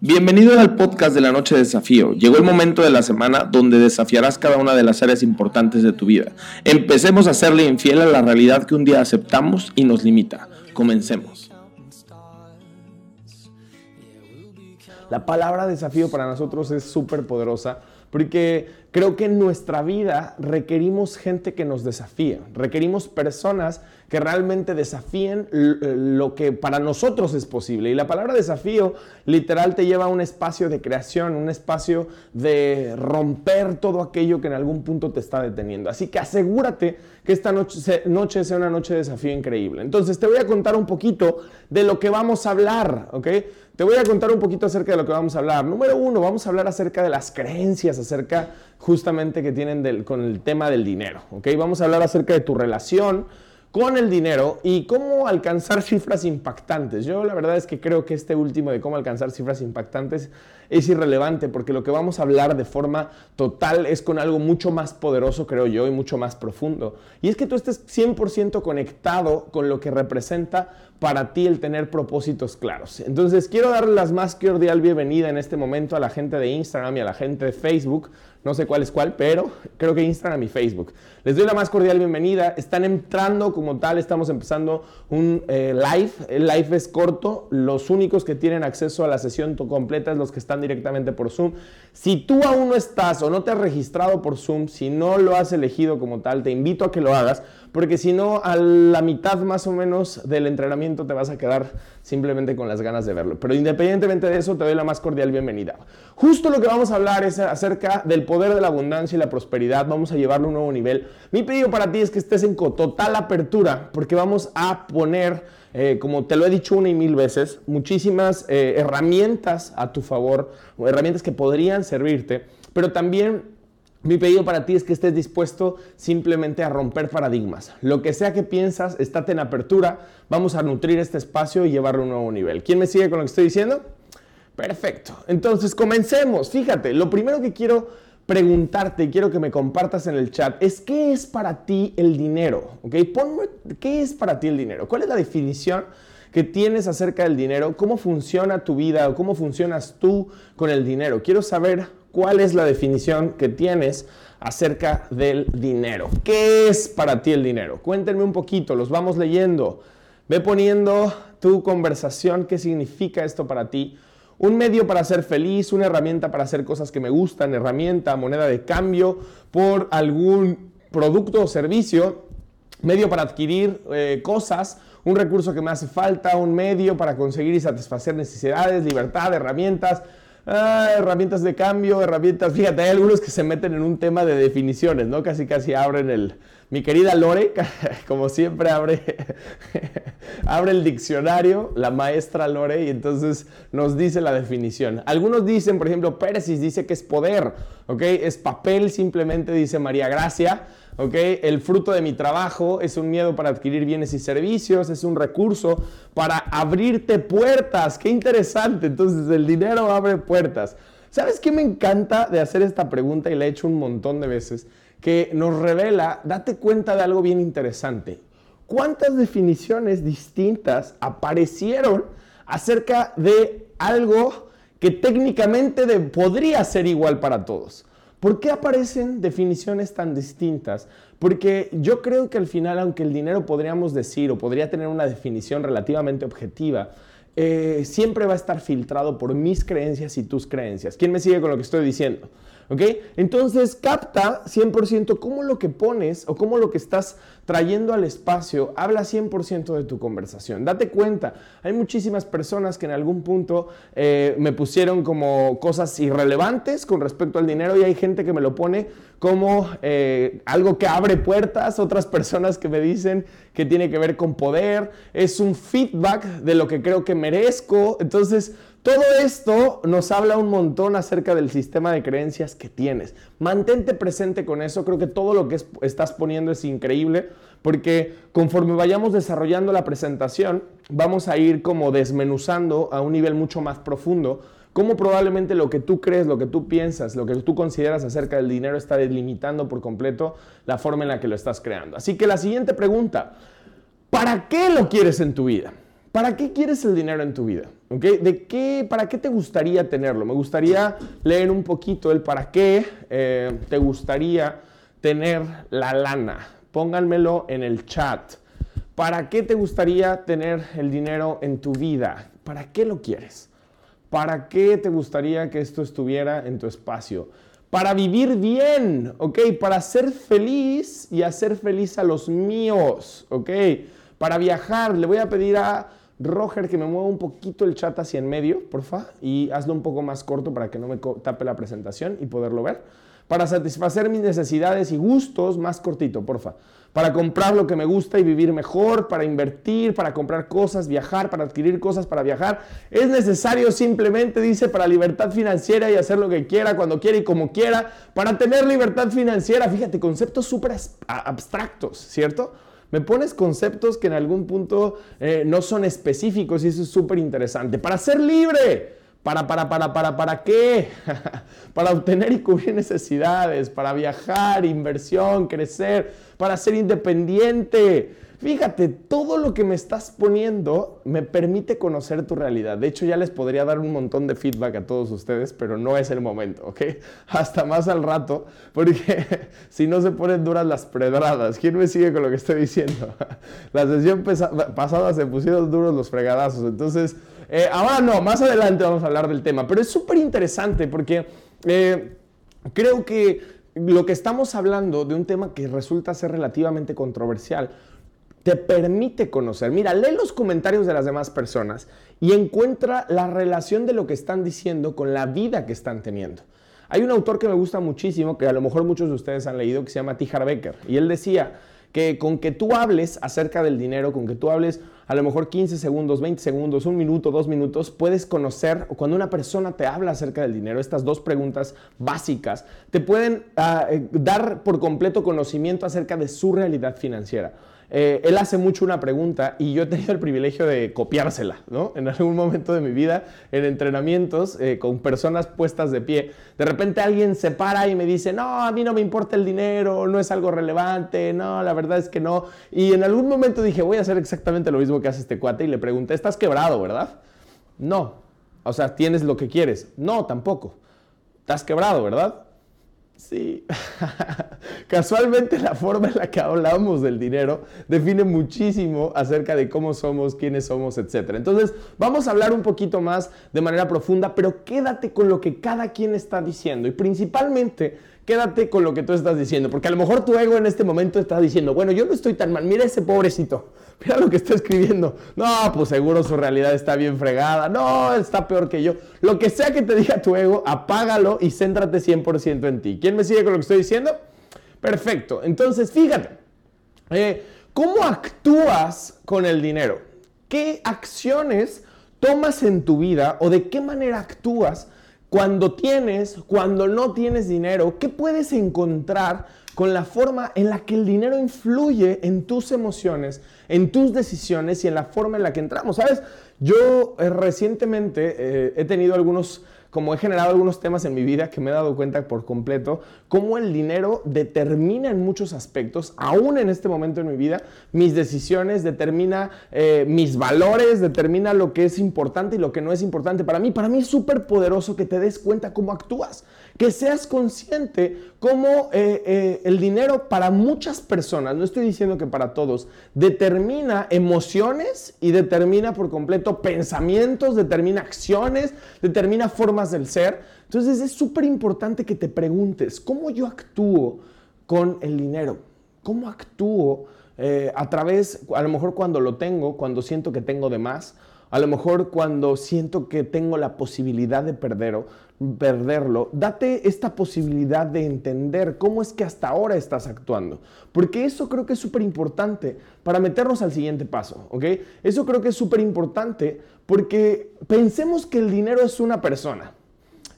Bienvenido al podcast de la Noche de Desafío. Llegó el momento de la semana donde desafiarás cada una de las áreas importantes de tu vida. Empecemos a serle infiel a la realidad que un día aceptamos y nos limita. Comencemos. La palabra desafío para nosotros es súper poderosa porque creo que en nuestra vida requerimos gente que nos desafíe, requerimos personas que realmente desafíen eh, lo que para nosotros es posible. Y la palabra desafío literal te lleva a un espacio de creación, un espacio de romper todo aquello que en algún punto te está deteniendo. Así que asegúrate que esta noche, noche sea una noche de desafío increíble. Entonces te voy a contar un poquito de lo que vamos a hablar, ¿ok? Te voy a contar un poquito acerca de lo que vamos a hablar. Número uno, vamos a hablar acerca de las creencias, acerca justamente que tienen con el tema del dinero, ¿ok? Vamos a hablar acerca de tu relación con el dinero y cómo alcanzar cifras impactantes. Yo la verdad es que creo que este último de cómo alcanzar cifras impactantes es irrelevante porque lo que vamos a hablar de forma total es con algo mucho más poderoso, creo yo, y mucho más profundo. Y es que tú estés 100% conectado con lo que representa para ti el tener propósitos claros. Entonces quiero darle las más cordial bienvenida en este momento a la gente de Instagram y a la gente de Facebook no sé cuál es cuál, pero creo que Instagram y Facebook. Les doy la más cordial bienvenida. Están entrando como tal, estamos empezando un eh, live. El live es corto. Los únicos que tienen acceso a la sesión completa es los que están directamente por Zoom. Si tú aún no estás o no te has registrado por Zoom, si no lo has elegido como tal, te invito a que lo hagas, porque si no, a la mitad más o menos del entrenamiento te vas a quedar simplemente con las ganas de verlo. Pero independientemente de eso, te doy la más cordial bienvenida. Justo lo que vamos a hablar es acerca del poder de la abundancia y la prosperidad. Vamos a llevarlo a un nuevo nivel. Mi pedido para ti es que estés en total apertura porque vamos a poner, eh, como te lo he dicho una y mil veces, muchísimas eh, herramientas a tu favor, herramientas que podrían servirte, pero también mi pedido para ti es que estés dispuesto simplemente a romper paradigmas. Lo que sea que piensas, estate en apertura. Vamos a nutrir este espacio y llevarlo a un nuevo nivel. ¿Quién me sigue con lo que estoy diciendo? Perfecto. Entonces, comencemos. Fíjate, lo primero que quiero preguntarte y quiero que me compartas en el chat es ¿qué es para ti el dinero? ¿Ok? Ponme, ¿qué es para ti el dinero? ¿Cuál es la definición que tienes acerca del dinero? ¿Cómo funciona tu vida o cómo funcionas tú con el dinero? Quiero saber cuál es la definición que tienes acerca del dinero. ¿Qué es para ti el dinero? Cuéntenme un poquito, los vamos leyendo. Ve poniendo tu conversación, qué significa esto para ti un medio para ser feliz, una herramienta para hacer cosas que me gustan, herramienta, moneda de cambio por algún producto o servicio, medio para adquirir eh, cosas, un recurso que me hace falta, un medio para conseguir y satisfacer necesidades, libertad, herramientas, ah, herramientas de cambio, herramientas. Fíjate, hay algunos que se meten en un tema de definiciones, ¿no? Casi, casi abren el, mi querida Lore, como siempre, abre, abre el diccionario, la maestra Lore, y entonces nos dice la definición. Algunos dicen, por ejemplo, Péresis dice que es poder, ¿ok? Es papel, simplemente dice María Gracia. ¿Ok? El fruto de mi trabajo es un miedo para adquirir bienes y servicios, es un recurso para abrirte puertas. Qué interesante. Entonces, el dinero abre puertas. ¿Sabes qué me encanta de hacer esta pregunta y la he hecho un montón de veces? que nos revela, date cuenta de algo bien interesante. ¿Cuántas definiciones distintas aparecieron acerca de algo que técnicamente podría ser igual para todos? ¿Por qué aparecen definiciones tan distintas? Porque yo creo que al final, aunque el dinero podríamos decir o podría tener una definición relativamente objetiva, eh, siempre va a estar filtrado por mis creencias y tus creencias. ¿Quién me sigue con lo que estoy diciendo? ¿Ok? Entonces capta 100% cómo lo que pones o cómo lo que estás trayendo al espacio habla 100% de tu conversación. Date cuenta, hay muchísimas personas que en algún punto eh, me pusieron como cosas irrelevantes con respecto al dinero y hay gente que me lo pone como eh, algo que abre puertas, otras personas que me dicen que tiene que ver con poder, es un feedback de lo que creo que merezco. Entonces, todo esto nos habla un montón acerca del sistema de creencias que tienes. Mantente presente con eso. Creo que todo lo que estás poniendo es increíble porque conforme vayamos desarrollando la presentación, vamos a ir como desmenuzando a un nivel mucho más profundo cómo probablemente lo que tú crees, lo que tú piensas, lo que tú consideras acerca del dinero está delimitando por completo la forma en la que lo estás creando. Así que la siguiente pregunta, ¿para qué lo quieres en tu vida? ¿Para qué quieres el dinero en tu vida? ¿De qué, ¿Para qué te gustaría tenerlo? Me gustaría leer un poquito el para qué eh, te gustaría tener la lana. Pónganmelo en el chat. ¿Para qué te gustaría tener el dinero en tu vida? ¿Para qué lo quieres? ¿Para qué te gustaría que esto estuviera en tu espacio? Para vivir bien, ¿ok? Para ser feliz y hacer feliz a los míos, ¿ok? Para viajar, le voy a pedir a Roger que me mueva un poquito el chat hacia en medio, porfa, y hazlo un poco más corto para que no me tape la presentación y poderlo ver. Para satisfacer mis necesidades y gustos, más cortito, porfa. Para comprar lo que me gusta y vivir mejor, para invertir, para comprar cosas, viajar, para adquirir cosas, para viajar. Es necesario simplemente, dice, para libertad financiera y hacer lo que quiera, cuando quiera y como quiera. Para tener libertad financiera, fíjate, conceptos súper abstractos, ¿cierto? Me pones conceptos que en algún punto eh, no son específicos y eso es súper interesante. Para ser libre, para, para, para, para, ¿para qué? para obtener y cubrir necesidades, para viajar, inversión, crecer, para ser independiente Fíjate, todo lo que me estás poniendo me permite conocer tu realidad. De hecho, ya les podría dar un montón de feedback a todos ustedes, pero no es el momento, ¿ok? Hasta más al rato, porque si no se ponen duras las predradas. ¿Quién me sigue con lo que estoy diciendo? La sesión pasada se pusieron duros los fregadazos. Entonces, eh, ahora no, más adelante vamos a hablar del tema. Pero es súper interesante porque eh, creo que lo que estamos hablando de un tema que resulta ser relativamente controversial te permite conocer. Mira, lee los comentarios de las demás personas y encuentra la relación de lo que están diciendo con la vida que están teniendo. Hay un autor que me gusta muchísimo, que a lo mejor muchos de ustedes han leído, que se llama T. Becker, y él decía que con que tú hables acerca del dinero, con que tú hables a lo mejor 15 segundos, 20 segundos, un minuto, dos minutos, puedes conocer, cuando una persona te habla acerca del dinero, estas dos preguntas básicas, te pueden ah, eh, dar por completo conocimiento acerca de su realidad financiera. Eh, él hace mucho una pregunta y yo he tenido el privilegio de copiársela, ¿no? En algún momento de mi vida, en entrenamientos eh, con personas puestas de pie, de repente alguien se para y me dice, no, a mí no me importa el dinero, no es algo relevante, no, la verdad es que no. Y en algún momento dije, voy a hacer exactamente lo mismo que hace este cuate y le pregunté, ¿estás quebrado, verdad? No. O sea, ¿tienes lo que quieres? No, tampoco. ¿Estás quebrado, verdad? Sí, casualmente la forma en la que hablamos del dinero define muchísimo acerca de cómo somos, quiénes somos, etc. Entonces, vamos a hablar un poquito más de manera profunda, pero quédate con lo que cada quien está diciendo y principalmente quédate con lo que tú estás diciendo, porque a lo mejor tu ego en este momento está diciendo, bueno, yo no estoy tan mal, mira ese pobrecito, mira lo que está escribiendo, no, pues seguro su realidad está bien fregada, no, está peor que yo, lo que sea que te diga tu ego, apágalo y céntrate 100% en ti. ¿Quién me sigue con lo que estoy diciendo? Perfecto, entonces fíjate, eh, ¿cómo actúas con el dinero? ¿Qué acciones tomas en tu vida o de qué manera actúas? Cuando tienes, cuando no tienes dinero, ¿qué puedes encontrar con la forma en la que el dinero influye en tus emociones, en tus decisiones y en la forma en la que entramos? ¿Sabes? Yo eh, recientemente eh, he tenido algunos como he generado algunos temas en mi vida que me he dado cuenta por completo, cómo el dinero determina en muchos aspectos, aún en este momento en mi vida, mis decisiones, determina eh, mis valores, determina lo que es importante y lo que no es importante. Para mí, para mí es súper poderoso que te des cuenta cómo actúas, que seas consciente cómo eh, eh, el dinero para muchas personas, no estoy diciendo que para todos, determina emociones y determina por completo pensamientos, determina acciones, determina formas del ser. Entonces es súper importante que te preguntes, ¿cómo yo actúo con el dinero? ¿Cómo actúo eh, a través, a lo mejor cuando lo tengo, cuando siento que tengo de más? A lo mejor cuando siento que tengo la posibilidad de perderlo, perderlo, date esta posibilidad de entender cómo es que hasta ahora estás actuando. Porque eso creo que es súper importante para meternos al siguiente paso, ¿ok? Eso creo que es súper importante porque pensemos que el dinero es una persona.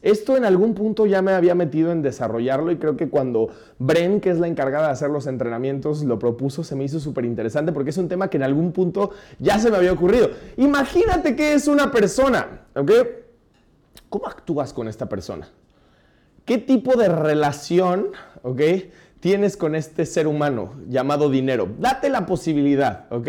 Esto en algún punto ya me había metido en desarrollarlo y creo que cuando Bren, que es la encargada de hacer los entrenamientos, lo propuso, se me hizo súper interesante porque es un tema que en algún punto ya se me había ocurrido. Imagínate que es una persona, ¿ok? ¿Cómo actúas con esta persona? ¿Qué tipo de relación. Tienes con este ser humano llamado dinero. Date la posibilidad, ¿ok?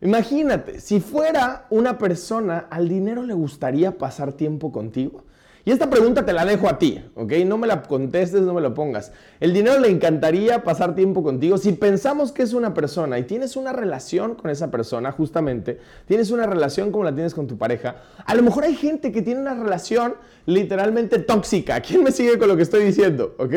Imagínate, si fuera una persona, ¿al dinero le gustaría pasar tiempo contigo? Y esta pregunta te la dejo a ti, ¿ok? No me la contestes, no me la pongas. ¿El dinero le encantaría pasar tiempo contigo? Si pensamos que es una persona y tienes una relación con esa persona, justamente, tienes una relación como la tienes con tu pareja, a lo mejor hay gente que tiene una relación literalmente tóxica. ¿Quién me sigue con lo que estoy diciendo? ¿Ok?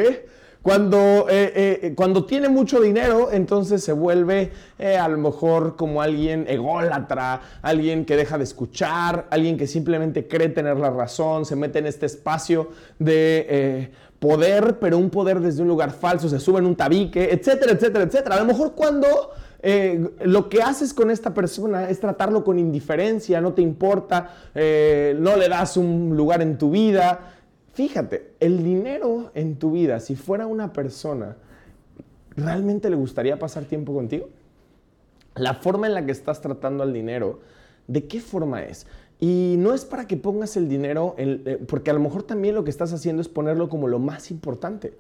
Cuando, eh, eh, cuando tiene mucho dinero, entonces se vuelve eh, a lo mejor como alguien ególatra, alguien que deja de escuchar, alguien que simplemente cree tener la razón, se mete en este espacio de poder, pero un poder desde un lugar falso, se sube en un tabique, etcétera, etcétera, etcétera. A lo mejor cuando lo que haces con esta persona es tratarlo con indiferencia, no te importa, no le das un lugar en tu vida, Fíjate, el dinero en tu vida, si fuera una persona, ¿realmente le gustaría pasar tiempo contigo? La forma en la que estás tratando al dinero, ¿de qué forma es? Y no es para que pongas el dinero, eh, porque a lo mejor también lo que estás haciendo es ponerlo como lo más importante.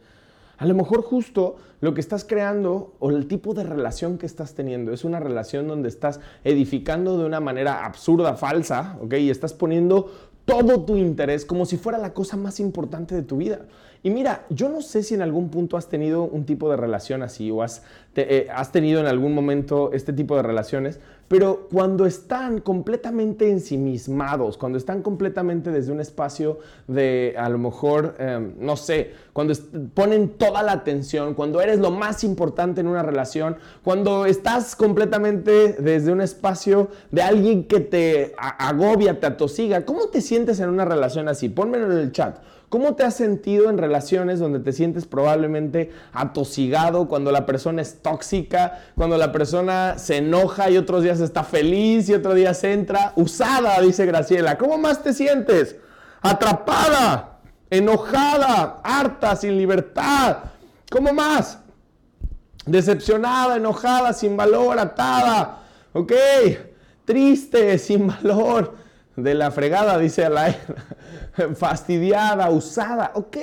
A lo mejor justo lo que estás creando o el tipo de relación que estás teniendo es una relación donde estás edificando de una manera absurda, falsa, ¿ok? Y estás poniendo todo tu interés como si fuera la cosa más importante de tu vida. Y mira, yo no sé si en algún punto has tenido un tipo de relación así o has, eh, has tenido en algún momento este tipo de relaciones, pero cuando están completamente ensimismados, cuando están completamente desde un espacio de a lo mejor, em, no sé, cuando ponen toda la atención, cuando eres lo más importante en una relación, cuando estás completamente desde un espacio de alguien que te agobia, te atosiga, ¿cómo te sientes en una relación así? Pónmelo en el chat. ¿Cómo te has sentido en relaciones donde te sientes probablemente atosigado, cuando la persona es tóxica, cuando la persona se enoja y otros días está feliz y otros días entra? Usada, dice Graciela. ¿Cómo más te sientes? Atrapada, enojada, harta, sin libertad. ¿Cómo más? Decepcionada, enojada, sin valor, atada. ¿Ok? Triste, sin valor de la fregada, dice Alain, fastidiada, usada, ok.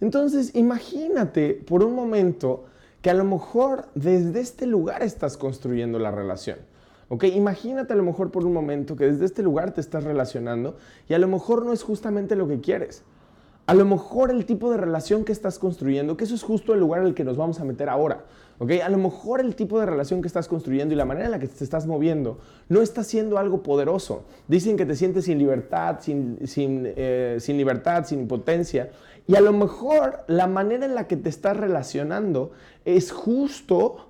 Entonces, imagínate por un momento que a lo mejor desde este lugar estás construyendo la relación. ¿Ok? Imagínate a lo mejor por un momento que desde este lugar te estás relacionando y a lo mejor no es justamente lo que quieres. A lo mejor el tipo de relación que estás construyendo, que eso es justo el lugar en el que nos vamos a meter ahora. ¿Ok? A lo mejor el tipo de relación que estás construyendo y la manera en la que te estás moviendo no está siendo algo poderoso. Dicen que te sientes sin libertad, sin, sin, eh, sin libertad, sin impotencia. Y a lo mejor la manera en la que te estás relacionando es justo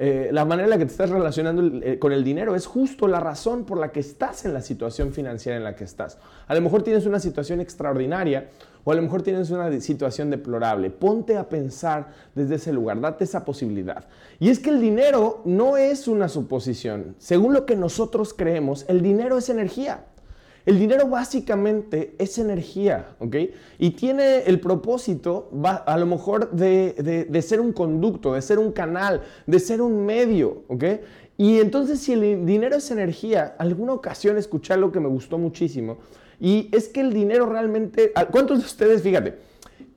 eh, la manera en la que te estás relacionando eh, con el dinero es justo la razón por la que estás en la situación financiera en la que estás. A lo mejor tienes una situación extraordinaria o a lo mejor tienes una situación deplorable. Ponte a pensar desde ese lugar, date esa posibilidad. Y es que el dinero no es una suposición. Según lo que nosotros creemos, el dinero es energía. El dinero básicamente es energía, ¿ok? Y tiene el propósito, a lo mejor, de, ser un conducto, de ser un canal, de ser un medio, ¿ok? Y entonces si el dinero es energía, alguna ocasión escuché algo que me gustó muchísimo, y es que el dinero realmente, ¿cuántos de ustedes, fíjate,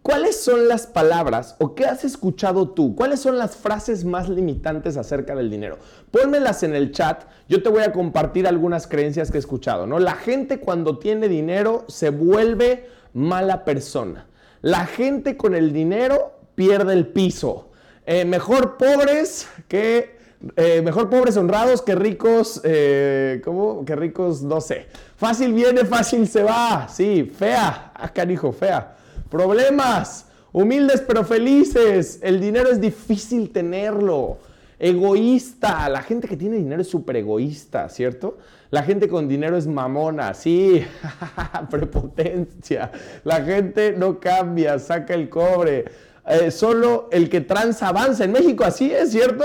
¿Cuáles son las palabras o qué has escuchado tú? ¿Cuáles son las frases más limitantes acerca del dinero? Pónmelas en el chat. Yo te voy a compartir algunas creencias que he escuchado, ¿no? La gente cuando tiene dinero se vuelve mala persona. La gente con el dinero pierde el piso. Eh, mejor pobres que eh, mejor pobres honrados que ricos, eh, ¿cómo? Que ricos, no sé. Fácil viene, fácil se va. Sí, fea. Ah, canijo, fea. Problemas, humildes pero felices. El dinero es difícil tenerlo. Egoísta. La gente que tiene dinero es súper egoísta, ¿cierto? La gente con dinero es mamona, sí. Prepotencia. La gente no cambia, saca el cobre. Eh, solo el que transa avanza. En México así es, ¿cierto?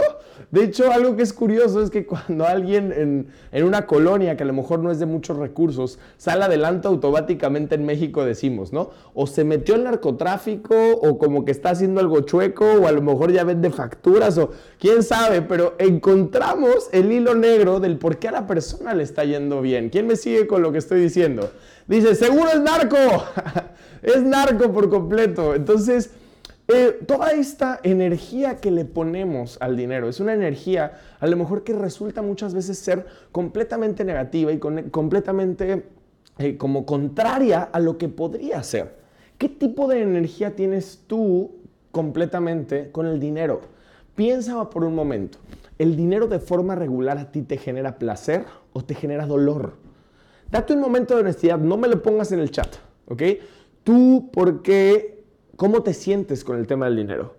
De hecho, algo que es curioso es que cuando alguien en, una colonia que a lo mejor no es de muchos recursos sale adelante automáticamente en México decimos, ¿no? O se metió el narcotráfico o como que está haciendo algo chueco o a lo mejor ya vende facturas o quién sabe, pero encontramos el hilo negro del por qué a la persona le está yendo bien. ¿Quién me sigue con lo que estoy diciendo? Dice, seguro es narco. es narco por completo. Entonces... eh, toda esta energía que le ponemos al dinero es una energía a lo mejor que resulta muchas veces ser completamente negativa y completamente eh, como contraria a lo que podría ser. ¿Qué tipo de energía tienes tú completamente con el dinero? Piensa por un momento. ¿El dinero de forma regular a ti te genera placer o te genera dolor? Date un momento de honestidad, no me lo pongas en el chat, ¿ok? Tú, ¿por qué ¿Cómo te sientes con el tema del dinero?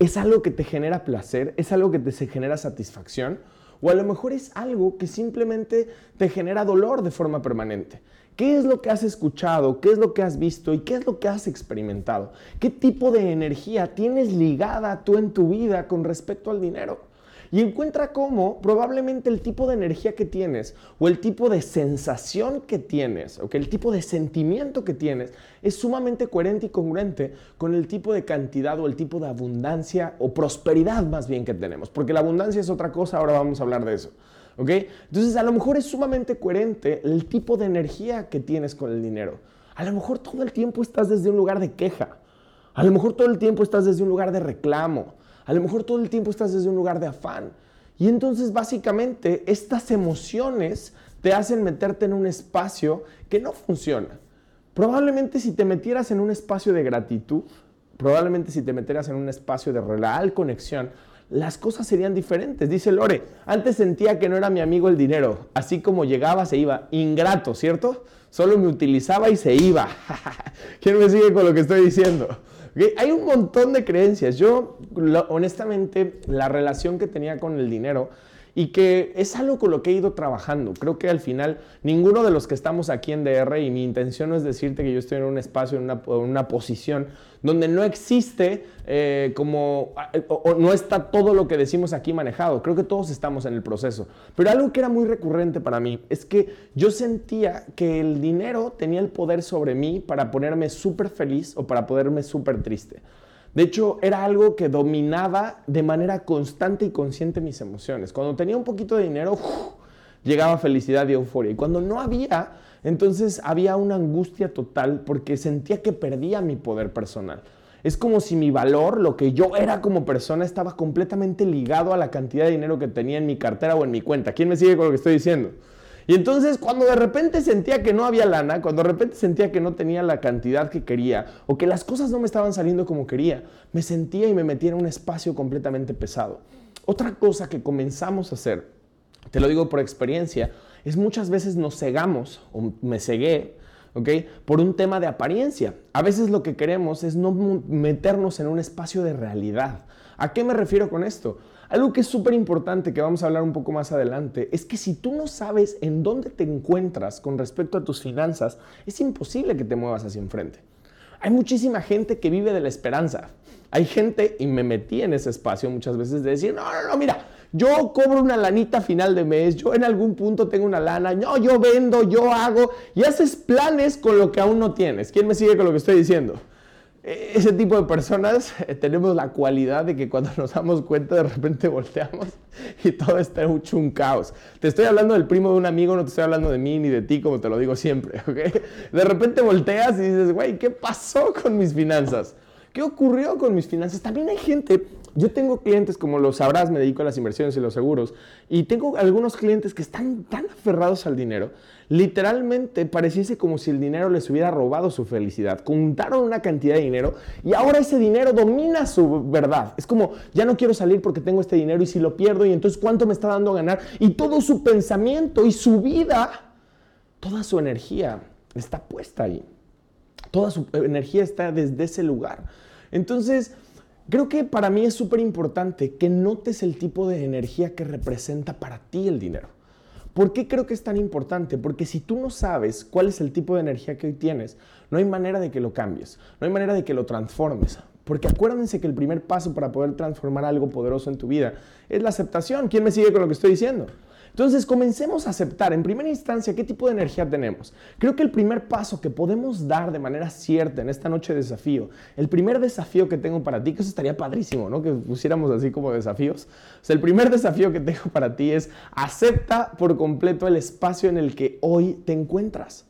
¿Es algo que te genera placer? ¿Es algo que te genera satisfacción? O a lo mejor es algo que simplemente te genera dolor de forma permanente. ¿Qué es lo que has escuchado? ¿Qué es lo que has visto? ¿Y qué es lo que has experimentado? ¿Qué tipo de energía tienes ligada tú en tu vida con respecto al dinero? Y encuentra cómo probablemente el tipo de energía que tienes o el tipo de sensación que tienes o que el tipo de sentimiento que tienes es sumamente coherente y congruente con el tipo de cantidad o el tipo de abundancia o prosperidad más bien que tenemos. Porque la abundancia es otra cosa, ahora vamos a hablar de eso. ¿Ok? Entonces a lo mejor es sumamente coherente el tipo de energía que tienes con el dinero. A lo mejor todo el tiempo estás desde un lugar de queja. A lo mejor todo el tiempo estás desde un lugar de reclamo. A lo mejor todo el tiempo estás desde un lugar de afán. Y entonces básicamente estas emociones te hacen meterte en un espacio que no funciona. Probablemente si te metieras en un espacio de gratitud, probablemente si te metieras en un espacio de real conexión, las cosas serían diferentes. Dice Lore, antes sentía que no era mi amigo el dinero, así como llegaba se iba, ingrato, ¿cierto? Solo me utilizaba y se iba. ¿Quién me sigue con lo que estoy diciendo? Hay un montón de creencias. Yo, honestamente, la relación que tenía con el dinero y que es algo con lo que he ido trabajando. Creo que al final ninguno de los que estamos aquí en DR y mi intención es decirte que yo estoy en un espacio, en una, posición donde no existe eh, como, o, no está todo lo que decimos aquí manejado. Creo que todos estamos en el proceso. Pero algo que era muy recurrente para mí es que yo sentía que el dinero tenía el poder sobre mí para ponerme súper feliz o para ponerme súper triste. De hecho, era algo que dominaba de manera constante y consciente mis emociones. Cuando tenía un poquito de dinero, llegaba felicidad y euforia. Y cuando no había, entonces había una angustia total porque sentía que perdía mi poder personal. Es como si mi valor, lo que yo era como persona, estaba completamente ligado a la cantidad de dinero que tenía en mi cartera o en mi cuenta. ¿Quién me sigue con lo que estoy diciendo? Y entonces cuando de repente sentía que no había lana, cuando de repente sentía que no tenía la cantidad que quería o que las cosas no me estaban saliendo como quería, me sentía y me metía en un espacio completamente pesado. Otra cosa que comenzamos a hacer, te lo digo por experiencia, es muchas veces nos cegamos o me cegué ¿ok? Por un tema de apariencia. A veces lo que queremos es no meternos en un espacio de realidad. ¿A qué me refiero con esto? Algo que es súper importante, que vamos a hablar un poco más adelante, es que si tú no sabes en dónde te encuentras con respecto a tus finanzas, es imposible que te muevas hacia enfrente. Hay muchísima gente que vive de la esperanza. Hay gente, y me metí en ese espacio muchas veces, de decir, no, no, no, mira, yo cobro una lanita final de mes, yo en algún punto tengo una lana, no, yo vendo, yo hago, y haces planes con lo que aún no tienes. ¿Quién me sigue con lo que estoy diciendo? E-, ese tipo de personas eh, tenemos la cualidad de que cuando nos damos cuenta de repente volteamos y todo está hecho un caos. Te estoy hablando del primo de un amigo, no te estoy hablando de mí ni de ti como te lo digo siempre, ¿ok? De repente volteas y dices, güey, ¿qué pasó con mis finanzas? ¿Qué ocurrió con mis finanzas? También hay gente, yo tengo clientes, como lo sabrás, me dedico a las inversiones y los seguros, y tengo algunos clientes que están tan aferrados al dinero Literalmente pareciese como si el dinero les hubiera robado su felicidad. Contaron una cantidad de dinero y ahora ese dinero domina su verdad. Es como, ya no quiero salir porque tengo este dinero y si lo pierdo y entonces cuánto me está dando a ganar. Y todo su pensamiento y su vida, toda su energía está puesta ahí. Toda su energía está desde ese lugar. Entonces, creo que para mí es súper importante que notes el tipo de energía que representa para ti el dinero. ¿Por qué creo que es tan importante? Porque si tú no sabes cuál es el tipo de energía que hoy tienes, no hay manera de que lo cambies, no hay manera de que lo transformes. Porque acuérdense que el primer paso para poder transformar algo poderoso en tu vida es la aceptación. ¿Quién me sigue con lo que estoy diciendo? Entonces, comencemos a aceptar en primera instancia qué tipo de energía tenemos. Creo que el primer paso que podemos dar de manera cierta en esta noche de desafío, el primer desafío que tengo para ti, que eso estaría padrísimo, ¿no? Que pusiéramos así como desafíos. O el primer desafío que tengo para ti es acepta por completo el espacio en el que hoy te encuentras.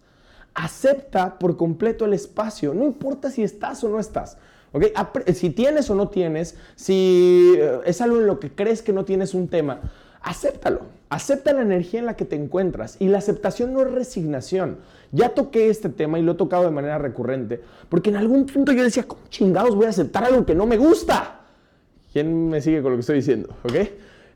Acepta por completo el espacio, no importa si estás o no estás. Si tienes o no tienes, si eh, es algo en lo que crees que no tienes un tema, acéptalo. Acepta la energía en la que te encuentras. Y la aceptación no es resignación. Ya toqué este tema y lo he tocado de manera recurrente, porque en algún punto yo decía, ¿cómo chingados voy a aceptar algo que no me gusta? ¿Quién me sigue con lo que estoy diciendo? ¿Ok?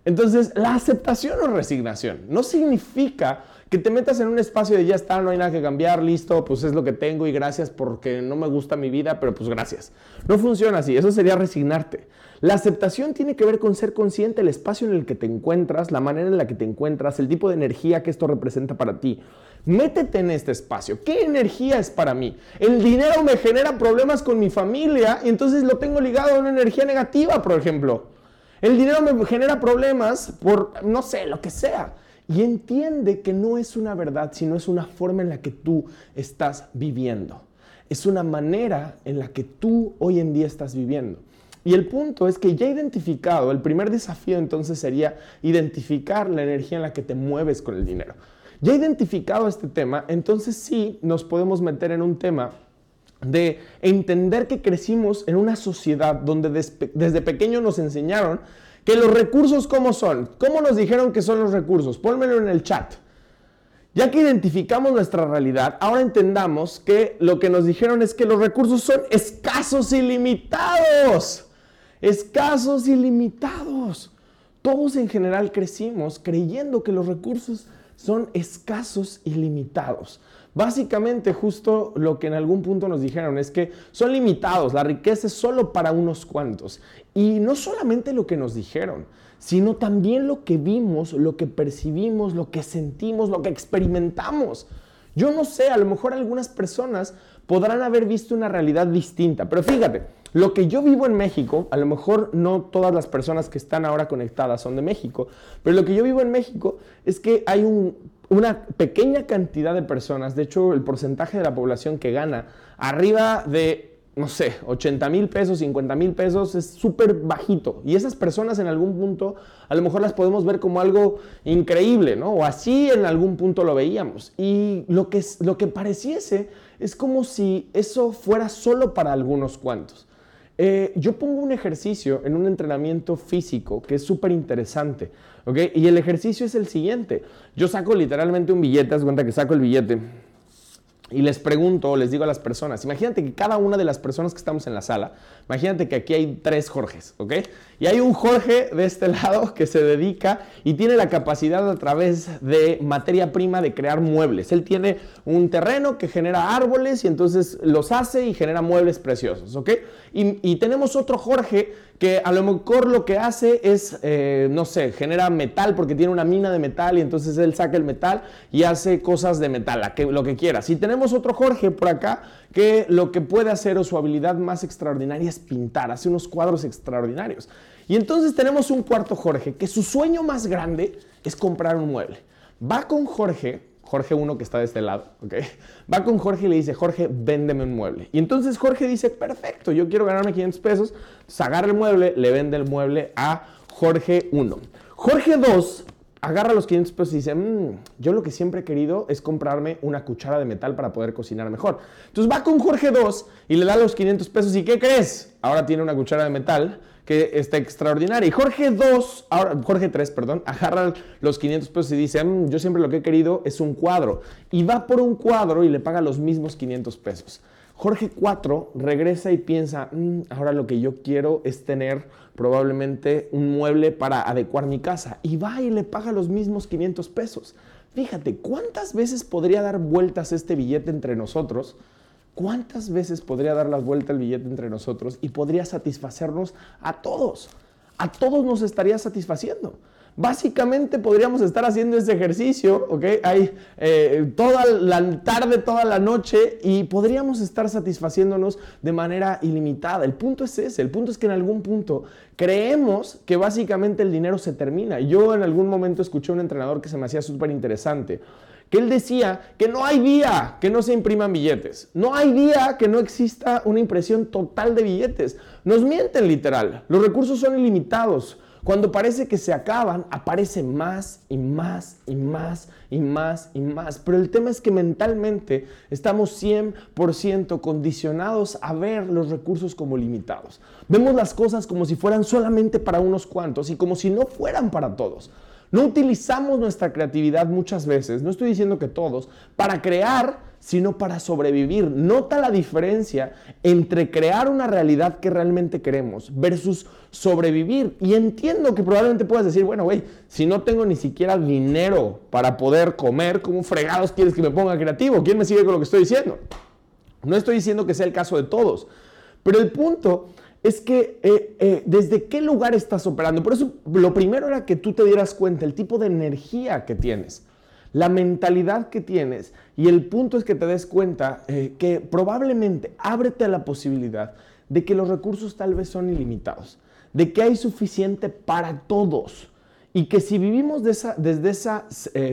Entonces, la aceptación o resignación no significa que te metas en un espacio de ya está, no hay nada que cambiar, listo, pues es lo que tengo y gracias porque no me gusta mi vida, pero pues gracias. No funciona así, eso sería resignarte. La aceptación tiene que ver con ser consciente del espacio en el que te encuentras, la manera en la que te encuentras, el tipo de energía que esto representa para ti. Métete en este espacio. ¿Qué energía es para mí? El dinero me genera problemas con mi familia y entonces lo tengo ligado a una energía negativa, por ejemplo. El dinero me genera problemas por, no sé, lo que sea. Y entiende que no es una verdad, sino es una forma en la que tú estás viviendo. Es una manera en la que tú hoy en día estás viviendo. Y el punto es que ya identificado, el primer desafío entonces sería identificar la energía en la que te mueves con el dinero. Ya identificado este tema, entonces sí nos podemos meter en un tema de entender que crecimos en una sociedad donde desde pequeño nos enseñaron que los recursos cómo son, cómo nos dijeron que son los recursos, pónmelo en el chat. Ya que identificamos nuestra realidad, ahora entendamos que lo que nos dijeron es que los recursos son escasos y limitados escasos y limitados. Todos en general crecimos creyendo que los recursos son escasos y limitados. Básicamente justo lo que en algún punto nos dijeron es que son limitados, la riqueza es solo para unos cuantos. Y no solamente lo que nos dijeron, sino también lo que vimos, lo que percibimos, lo que sentimos, lo que experimentamos. Yo no sé, a lo mejor algunas personas podrán haber visto una realidad distinta, pero fíjate, lo que yo vivo en México, a lo mejor no todas las personas que están ahora conectadas son de México, pero lo que yo vivo en México es que hay una pequeña cantidad de personas, de hecho el porcentaje de la población que gana arriba de no sé, 80 mil pesos, 50 mil pesos, es súper bajito. Y esas personas en algún punto a lo mejor las podemos ver como algo increíble, ¿no? O así en algún punto lo veíamos. Y lo que, lo que pareciese es como si eso fuera solo para algunos cuantos. Eh, yo pongo un ejercicio en un entrenamiento físico que es súper interesante, ¿ok? Y el ejercicio es el siguiente. Yo saco literalmente un billete, haz cuenta que saco el billete y les pregunto, les digo a las personas, imagínate que cada una de las personas que estamos en la sala, imagínate que aquí hay tres Jorges, ¿ok? Y hay un Jorge de este lado que se dedica y tiene la capacidad a través de materia prima de crear muebles. Él tiene un terreno que genera árboles y entonces los hace y genera muebles preciosos, ¿ok? Y, y tenemos otro Jorge que a lo mejor lo que hace es, eh, no sé, genera metal porque tiene una mina de metal y entonces él saca el metal y hace cosas de metal, lo que quiera. Si tenemos otro Jorge por acá que lo que puede hacer o su habilidad más extraordinaria es pintar, hace unos cuadros extraordinarios. Y entonces tenemos un cuarto Jorge que su sueño más grande es comprar un mueble. Va con Jorge Jorge 1 que está de este lado, ¿ok? Va con Jorge y le dice, Jorge, véndeme un mueble. Y entonces Jorge dice, perfecto, yo quiero ganarme 500 pesos. Se agarra el mueble, le vende el mueble a Jorge 1. Jorge 2 agarra los 500 pesos y dice, mmm, yo lo que siempre he querido es comprarme una cuchara de metal para poder cocinar mejor. Entonces va con Jorge 2 y le da los 500 pesos y ¿qué crees? Ahora tiene una cuchara de metal que está extraordinaria. Y Jorge 2, ahora, Jorge 3, perdón, agarra los 500 pesos y dice, mm, yo siempre lo que he querido es un cuadro. Y va por un cuadro y le paga los mismos 500 pesos. Jorge 4 regresa y piensa, mm, ahora lo que yo quiero es tener probablemente un mueble para adecuar mi casa. Y va y le paga los mismos 500 pesos. Fíjate, ¿cuántas veces podría dar vueltas este billete entre nosotros? ¿Cuántas veces podría dar la vuelta el billete entre nosotros y podría satisfacernos a todos? A todos nos estaría satisfaciendo. Básicamente podríamos estar haciendo ese ejercicio, ¿ok? Hay eh, toda la tarde, toda la noche y podríamos estar satisfaciéndonos de manera ilimitada. El punto es ese, el punto es que en algún punto creemos que básicamente el dinero se termina. Yo en algún momento escuché a un entrenador que se me hacía súper interesante que él decía que no hay día que no se impriman billetes, no hay día que no exista una impresión total de billetes. Nos mienten literal, los recursos son ilimitados. Cuando parece que se acaban, aparece más y más y más y más y más. Pero el tema es que mentalmente estamos 100% condicionados a ver los recursos como limitados. Vemos las cosas como si fueran solamente para unos cuantos y como si no fueran para todos. No utilizamos nuestra creatividad muchas veces, no estoy diciendo que todos, para crear, sino para sobrevivir. Nota la diferencia entre crear una realidad que realmente queremos versus sobrevivir. Y entiendo que probablemente puedas decir, bueno, güey, si no tengo ni siquiera dinero para poder comer, ¿cómo fregados quieres que me ponga creativo? ¿Quién me sigue con lo que estoy diciendo? No estoy diciendo que sea el caso de todos, pero el punto es que eh, eh, desde qué lugar estás operando. Por eso lo primero era que tú te dieras cuenta el tipo de energía que tienes, la mentalidad que tienes. Y el punto es que te des cuenta eh, que probablemente ábrete a la posibilidad de que los recursos tal vez son ilimitados, de que hay suficiente para todos. Y que si vivimos desde esa,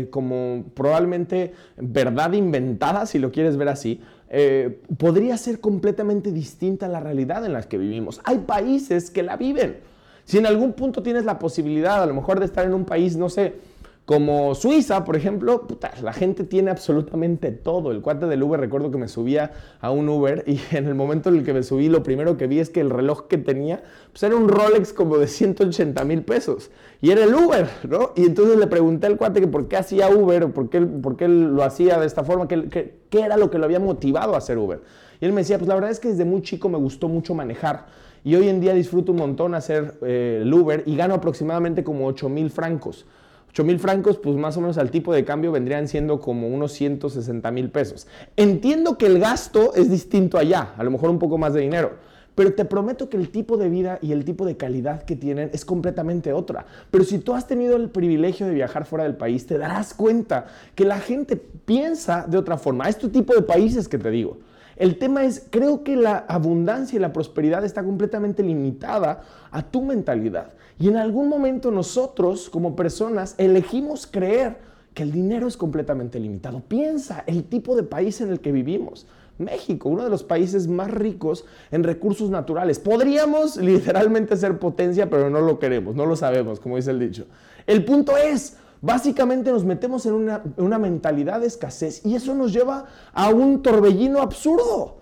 como probablemente verdad inventada, si lo quieres ver así, eh, podría ser completamente distinta a la realidad en la que vivimos. Hay países que la viven. Si en algún punto tienes la posibilidad, a lo mejor, de estar en un país, no sé, como Suiza, por ejemplo, la gente tiene absolutamente todo. El cuate del Uber, recuerdo que me subía a un Uber y en el momento en el que me subí, lo primero que vi es que el reloj que tenía pues era un Rolex como de 180 mil pesos. Y era el Uber, ¿no? Y entonces le pregunté al cuate que por qué hacía Uber, por qué, por qué lo hacía de esta forma, qué, era lo que lo había motivado a hacer Uber. Y él me decía, pues la verdad es que desde muy chico me gustó mucho manejar. Y hoy en día disfruto un montón hacer eh, el Uber y gano aproximadamente como 8 mil francos. 8 mil francos, pues más o menos al tipo de cambio vendrían siendo como unos 160 mil pesos. Entiendo que el gasto es distinto allá, a lo mejor un poco más de dinero, pero te prometo que el tipo de vida y el tipo de calidad que tienen es completamente otra. Pero si tú has tenido el privilegio de viajar fuera del país, te darás cuenta que la gente piensa de otra forma. Este tipo de países que te digo. El tema es, creo que la abundancia y la prosperidad está completamente limitada a tu mentalidad. Y en algún momento nosotros como personas elegimos creer que el dinero es completamente limitado. Piensa el tipo de país en el que vivimos. México, uno de los países más ricos en recursos naturales. Podríamos literalmente ser potencia, pero no lo queremos, no lo sabemos, como dice el dicho. El punto es, Básicamente nos metemos en una, mentalidad de escasez y eso nos lleva a un torbellino absurdo.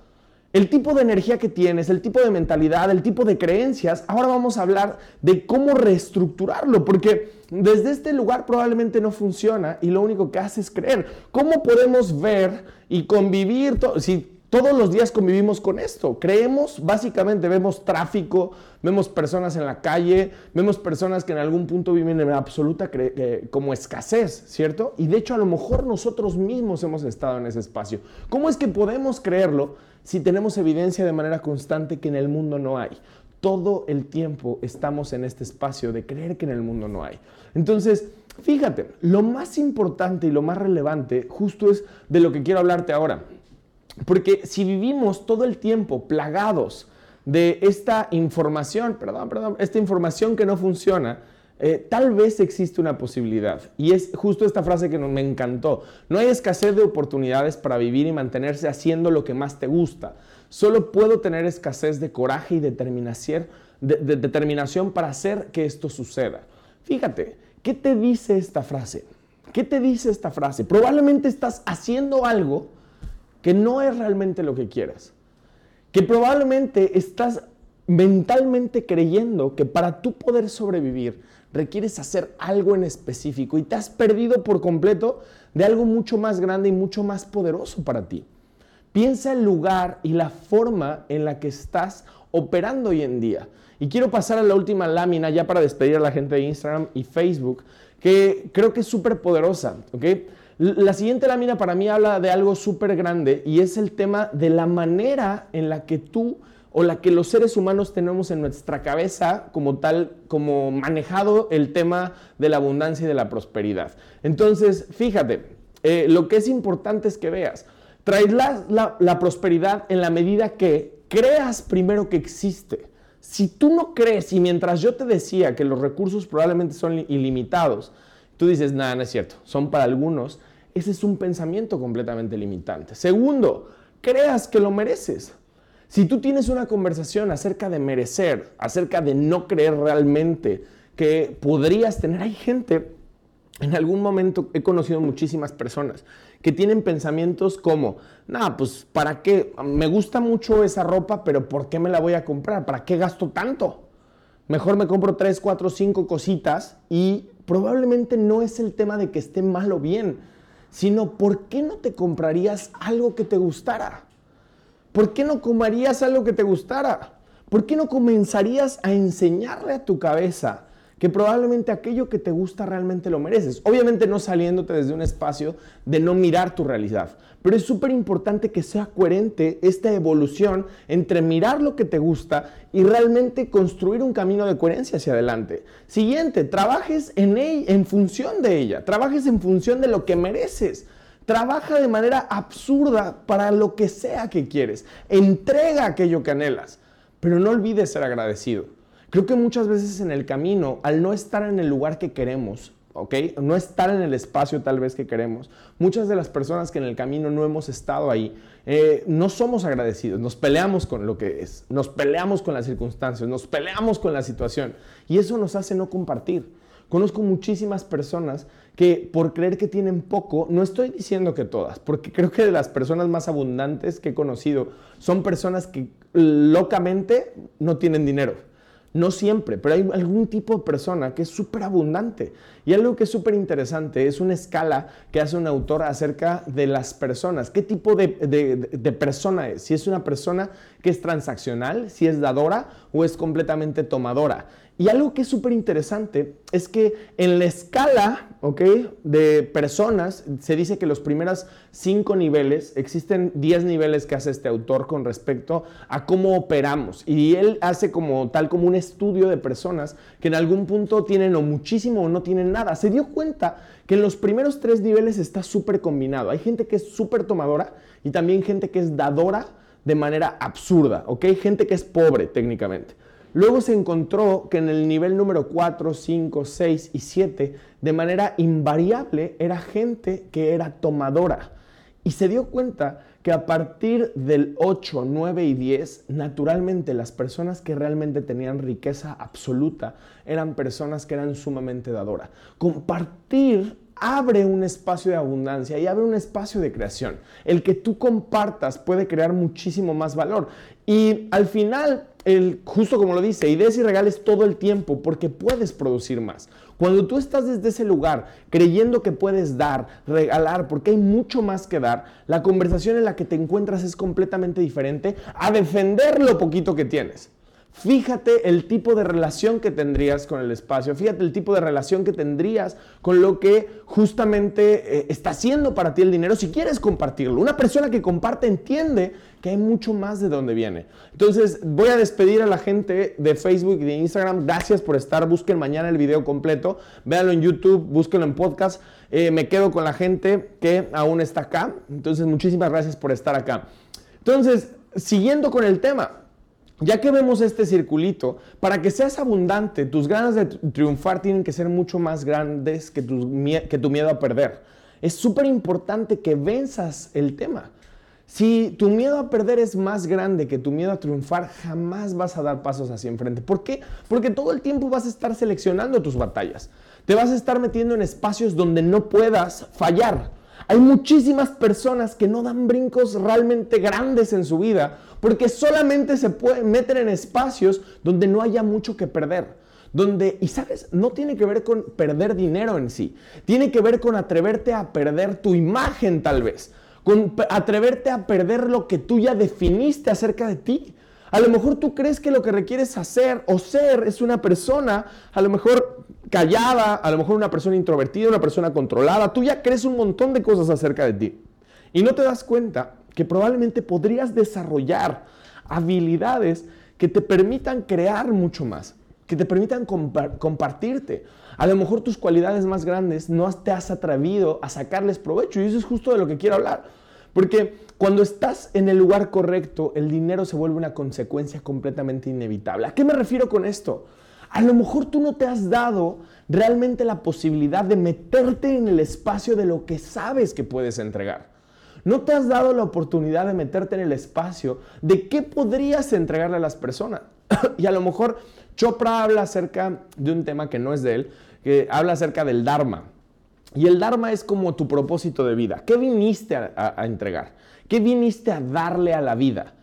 El tipo de energía que tienes, el tipo de mentalidad, el tipo de creencias, ahora vamos a hablar de cómo reestructurarlo, porque desde este lugar probablemente no funciona y lo único que hace es creer. ¿Cómo podemos ver y convivir? Si todos los días convivimos con esto. Creemos, básicamente vemos tráfico, vemos personas en la calle, vemos personas que en algún punto viven en absoluta como escasez, ¿cierto? Y de hecho a lo mejor nosotros mismos hemos estado en ese espacio. ¿Cómo es que podemos creerlo si tenemos evidencia de manera constante que en el mundo no hay? Todo el tiempo estamos en este espacio de creer que en el mundo no hay. Entonces, fíjate, lo más importante y lo más relevante justo es de lo que quiero hablarte ahora. Porque si vivimos todo el tiempo plagados de esta información, perdón, perdón, esta información que no funciona, eh, tal vez existe una posibilidad. Y es justo esta frase que me encantó. No hay escasez de oportunidades para vivir y mantenerse haciendo lo que más te gusta. Solo puedo tener escasez de coraje y determinación, de determinación para hacer que esto suceda. Fíjate, ¿qué te dice esta frase? ¿Qué te dice esta frase? Probablemente estás haciendo algo que no es realmente lo que quieras. Que probablemente estás mentalmente creyendo que para tú poder sobrevivir requieres hacer algo en específico y te has perdido por completo de algo mucho más grande y mucho más poderoso para ti. Piensa el lugar y la forma en la que estás operando hoy en día. Y quiero pasar a la última lámina ya para despedir a la gente de Instagram y Facebook, que creo que es súper poderosa, ¿ok? La siguiente lámina para mí habla de algo súper grande y es el tema de la manera en la que tú o la que los seres humanos tenemos en nuestra cabeza como tal, como manejado el tema de la abundancia y de la prosperidad. Entonces, fíjate, eh, lo que es importante es que veas, traes la, la prosperidad en la medida que creas primero que existe. Si tú no crees y mientras yo te decía que los recursos probablemente son ilimitados, tú dices, nada, no es cierto, son para algunos, ese es un pensamiento completamente limitante. Segundo, creas que lo mereces. Si tú tienes una conversación acerca de merecer, acerca de no creer realmente que podrías tener. Hay gente, en algún momento he conocido muchísimas personas que tienen pensamientos como, nada, pues ¿para qué? Me gusta mucho esa ropa, pero ¿por qué me la voy a comprar? ¿Para qué gasto tanto? Mejor me compro tres, cuatro, cinco cositas y probablemente no es el tema de que esté mal o bien, sino ¿por qué no te comprarías algo que te gustara? ¿Por qué no comerías algo que te gustara? ¿Por qué no comenzarías a enseñarle a tu cabeza que probablemente aquello que te gusta realmente lo mereces. Obviamente no saliéndote desde un espacio de no mirar tu realidad, pero es súper importante que sea coherente esta evolución entre mirar lo que te gusta y realmente construir un camino de coherencia hacia adelante. Siguiente, trabajes en, ella, en función de ella, trabajes en función de lo que mereces. Trabaja de manera absurda para lo que sea que quieres. Entrega aquello que anhelas, pero no olvides ser agradecido. Creo que muchas veces en el camino, al no estar en el lugar que queremos, ¿ok? No estar en el espacio tal vez que queremos, muchas de las personas que en el camino no hemos estado ahí, eh, no somos agradecidos, nos peleamos con lo que es, nos peleamos con las circunstancias, nos peleamos con la situación y eso nos hace no compartir. Conozco muchísimas personas que por creer que tienen poco, no estoy diciendo que todas, porque creo que de las personas más abundantes que he conocido son personas que locamente no tienen dinero no siempre, pero hay algún tipo de persona que es súper abundante. Y algo que es súper interesante es una escala que hace un autor acerca de las personas. ¿Qué tipo de, de, persona es? Si es una persona que es transaccional, si es dadora o es completamente tomadora. Y algo que es súper interesante es que en la escala de personas se dice que los primeros cinco niveles, existen diez niveles que hace este autor con respecto a cómo operamos. Y él hace como tal como un estudio de personas que en algún punto tienen o muchísimo o no tienen nada. Se dio cuenta que en los primeros tres niveles está súper combinado. Hay gente que es súper tomadora y también gente que es dadora de manera absurda, ¿ok? Gente que es pobre técnicamente. Luego se encontró que en el nivel número 4, 5, 6 y 7, de manera invariable, era gente que era tomadora. Y se dio cuenta que a partir del 8, 9 y 10, naturalmente las personas que realmente tenían riqueza absoluta eran personas que eran sumamente dadoras. Compartir abre un espacio de abundancia y abre un espacio de creación. El que tú compartas puede crear muchísimo más valor. Y al final el, justo como lo dice, ideas y regales todo el tiempo porque puedes producir más. Cuando tú estás desde ese lugar creyendo que puedes dar, regalar, porque hay mucho más que dar, la conversación en la que te encuentras es completamente diferente a defender lo poquito que tienes. Fíjate el tipo de relación que tendrías con el espacio, fíjate el tipo de relación que tendrías con lo que justamente eh, está haciendo para ti el dinero si quieres compartirlo. Una persona que comparte entiende que hay mucho más de donde viene. Entonces voy a despedir a la gente de Facebook y de Instagram. Gracias por estar. Busquen mañana el video completo. Véanlo en YouTube, búsquenlo en podcast. Eh, me quedo con la gente que aún está acá. Entonces muchísimas gracias por estar acá. Entonces, siguiendo con el tema. Ya que vemos este circulito, para que seas abundante, tus ganas de triunfar tienen que ser mucho más grandes que tu, miedo a perder. Es súper importante que venzas el tema. Si tu miedo a perder es más grande que tu miedo a triunfar, jamás vas a dar pasos hacia enfrente. ¿Por qué? Porque todo el tiempo vas a estar seleccionando tus batallas. Te vas a estar metiendo en espacios donde no puedas fallar. Hay muchísimas personas que no dan brincos realmente grandes en su vida porque solamente se pueden meter en espacios donde no haya mucho que perder. Donde, y sabes, no tiene que ver con perder dinero en sí, tiene que ver con atreverte a perder tu imagen tal vez, con atreverte a perder lo que tú ya definiste acerca de ti. A lo mejor tú crees que lo que requieres hacer o ser es una persona, a lo mejor callada, a lo mejor una persona introvertida, una persona controlada. Tú ya crees un montón de cosas acerca de ti. Y no te das cuenta que probablemente podrías desarrollar habilidades que te permitan crear mucho más, que te permitan compartirte. A lo mejor tus cualidades más grandes no te has atrevido a sacarles provecho y eso es justo de lo que quiero hablar. Porque cuando estás en el lugar correcto, el dinero se vuelve una consecuencia completamente inevitable. ¿A qué me refiero con esto? A lo mejor tú no te has dado realmente la posibilidad de meterte en el espacio de lo que sabes que puedes entregar. No te has dado la oportunidad de meterte en el espacio de qué podrías entregarle a las personas. y a lo mejor Chopra habla acerca de un tema que no es de él, que habla acerca del Dharma. Y el Dharma es como tu propósito de vida. ¿Qué viniste a, entregar? ¿Qué viniste a darle a la vida?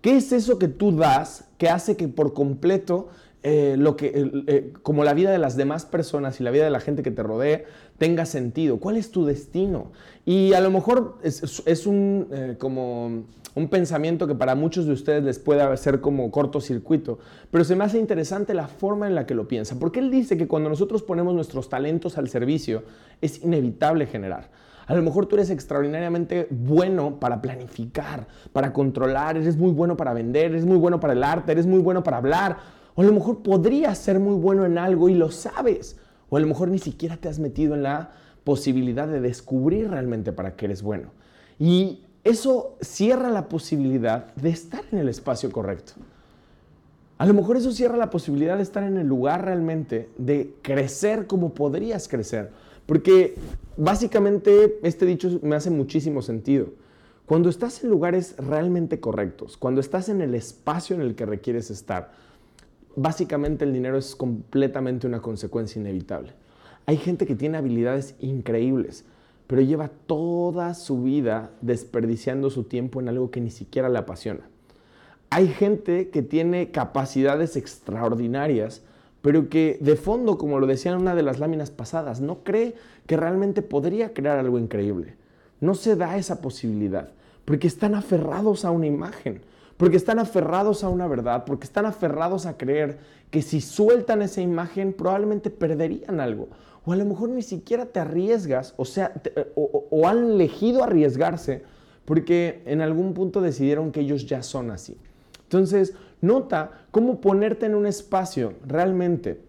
¿Qué es eso que tú das que hace que por completo eh, lo que, eh, como la vida de las demás personas y la vida de la gente que te rodea tenga sentido? ¿Cuál es tu destino? Y a lo mejor es, un, eh, como un pensamiento que para muchos de ustedes les puede hacer como cortocircuito, pero se me hace interesante la forma en la que lo piensa, porque él dice que cuando nosotros ponemos nuestros talentos al servicio, es inevitable generar. A lo mejor tú eres extraordinariamente bueno para planificar, para controlar, eres muy bueno para vender, eres muy bueno para el arte, eres muy bueno para hablar, o a lo mejor podrías ser muy bueno en algo y lo sabes. O a lo mejor ni siquiera te has metido en la posibilidad de descubrir realmente para qué eres bueno. Y eso cierra la posibilidad de estar en el espacio correcto. A lo mejor eso cierra la posibilidad de estar en el lugar realmente, de crecer como podrías crecer. Porque básicamente este dicho me hace muchísimo sentido. Cuando estás en lugares realmente correctos, cuando estás en el espacio en el que requieres estar, básicamente el dinero es completamente una consecuencia inevitable. Hay gente que tiene habilidades increíbles, pero lleva toda su vida desperdiciando su tiempo en algo que ni siquiera le apasiona. Hay gente que tiene capacidades extraordinarias, pero que de fondo, como lo decía en una de las láminas pasadas, no cree que realmente podría crear algo increíble. No se da esa posibilidad, porque están aferrados a una imagen porque están aferrados a una verdad, porque están aferrados a creer que si sueltan esa imagen probablemente perderían algo. O a lo mejor ni siquiera te arriesgas, o sea, o, han elegido arriesgarse porque en algún punto decidieron que ellos ya son así. Entonces, nota cómo ponerte en un espacio realmente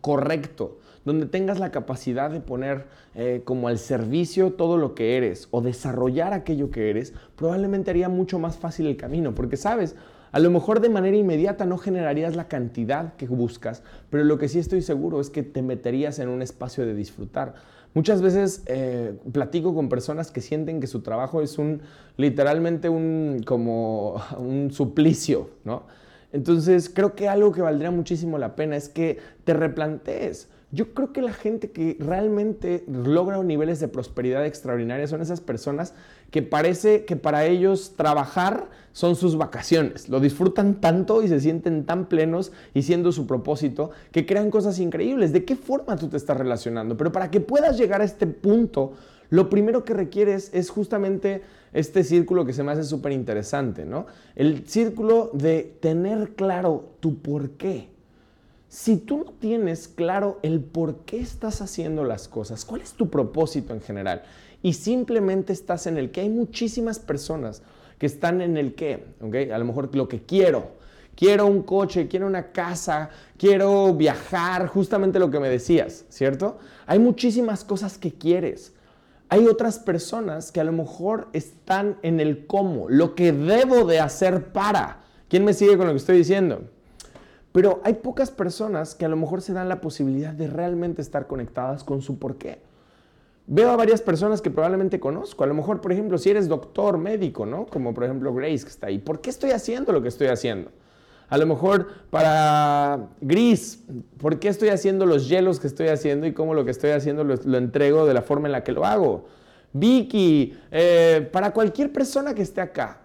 correcto, donde tengas la capacidad de poner eh, como al servicio todo lo que eres o desarrollar aquello que eres, probablemente haría mucho más fácil el camino, porque sabes, a lo mejor de manera inmediata no generarías la cantidad que buscas, pero lo que sí estoy seguro es que te meterías en un espacio de disfrutar. Muchas veces eh, platico con personas que sienten que su trabajo es un literalmente un como un suplicio, ¿no? Entonces creo que algo que valdría muchísimo la pena es que te replantees. Yo creo que la gente que realmente logra niveles de prosperidad extraordinarios son esas personas que parece que para ellos trabajar son sus vacaciones. Lo disfrutan tanto y se sienten tan plenos y siendo su propósito que crean cosas increíbles. ¿De qué forma tú te estás relacionando? Pero para que puedas llegar a este punto, lo primero que requieres es justamente este círculo que se me hace súper interesante, ¿no? El círculo de tener claro tu por qué. Si tú no tienes claro el por qué estás haciendo las cosas, cuál es tu propósito en general, y simplemente estás en el que hay muchísimas personas que están en el ¿ok? A lo mejor lo que quiero, quiero un coche, quiero una casa, quiero viajar, justamente lo que me decías, ¿cierto? Hay muchísimas cosas que quieres. Hay otras personas que a lo mejor están en el cómo, lo que debo de hacer para. ¿Quién me sigue con lo que estoy diciendo? Pero hay pocas personas que a lo mejor se dan la posibilidad de realmente estar conectadas con su porqué. Veo a varias personas que probablemente conozco. A lo mejor, por ejemplo, si eres doctor, médico, ¿no? Como por ejemplo Grace que está ahí. ¿Por qué estoy haciendo lo que estoy haciendo? A lo mejor para Gris, ¿por qué estoy haciendo los hielos que estoy haciendo y cómo lo que estoy haciendo lo, entrego de la forma en la que lo hago? Vicky, eh, para cualquier persona que esté acá,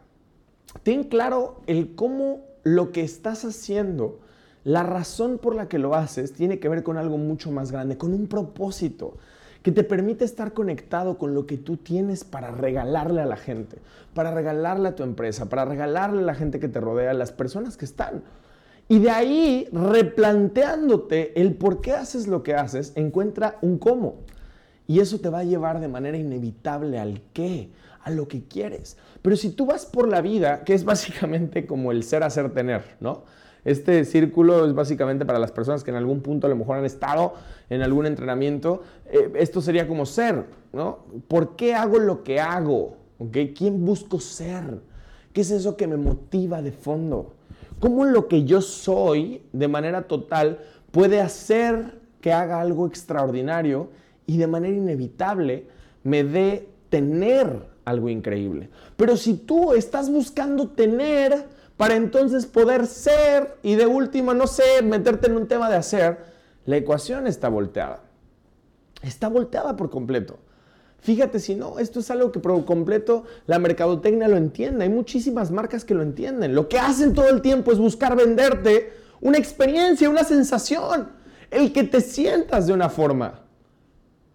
ten claro el cómo lo que estás haciendo la razón por la que lo haces tiene que ver con algo mucho más grande, con un propósito que te permite estar conectado con lo que tú tienes para regalarle a la gente, para regalarle a tu empresa, para regalarle a la gente que te rodea, a las personas que están. Y de ahí, replanteándote el por qué haces lo que haces, encuentra un cómo. Y eso te va a llevar de manera inevitable al qué, a lo que quieres. Pero si tú vas por la vida, que es básicamente como el ser, hacer, tener, ¿no? Este círculo es básicamente para las personas que en algún punto a lo mejor han estado en algún entrenamiento. Eh, esto sería como ser, ¿no? ¿Por qué hago lo que hago? ¿Quién busco ser? ¿Qué es eso que me motiva de fondo? ¿Cómo lo que yo soy de manera total puede hacer que haga algo extraordinario y de manera inevitable me dé tener algo increíble. Pero si tú estás buscando tener para entonces poder ser y de última, no sé, meterte en un tema de hacer, la ecuación está volteada. Está volteada por completo. Fíjate si no, esto es algo que por completo la mercadotecnia lo entiende. Hay muchísimas marcas que lo entienden. Lo que hacen todo el tiempo es buscar venderte una experiencia, una sensación. El que te sientas de una forma.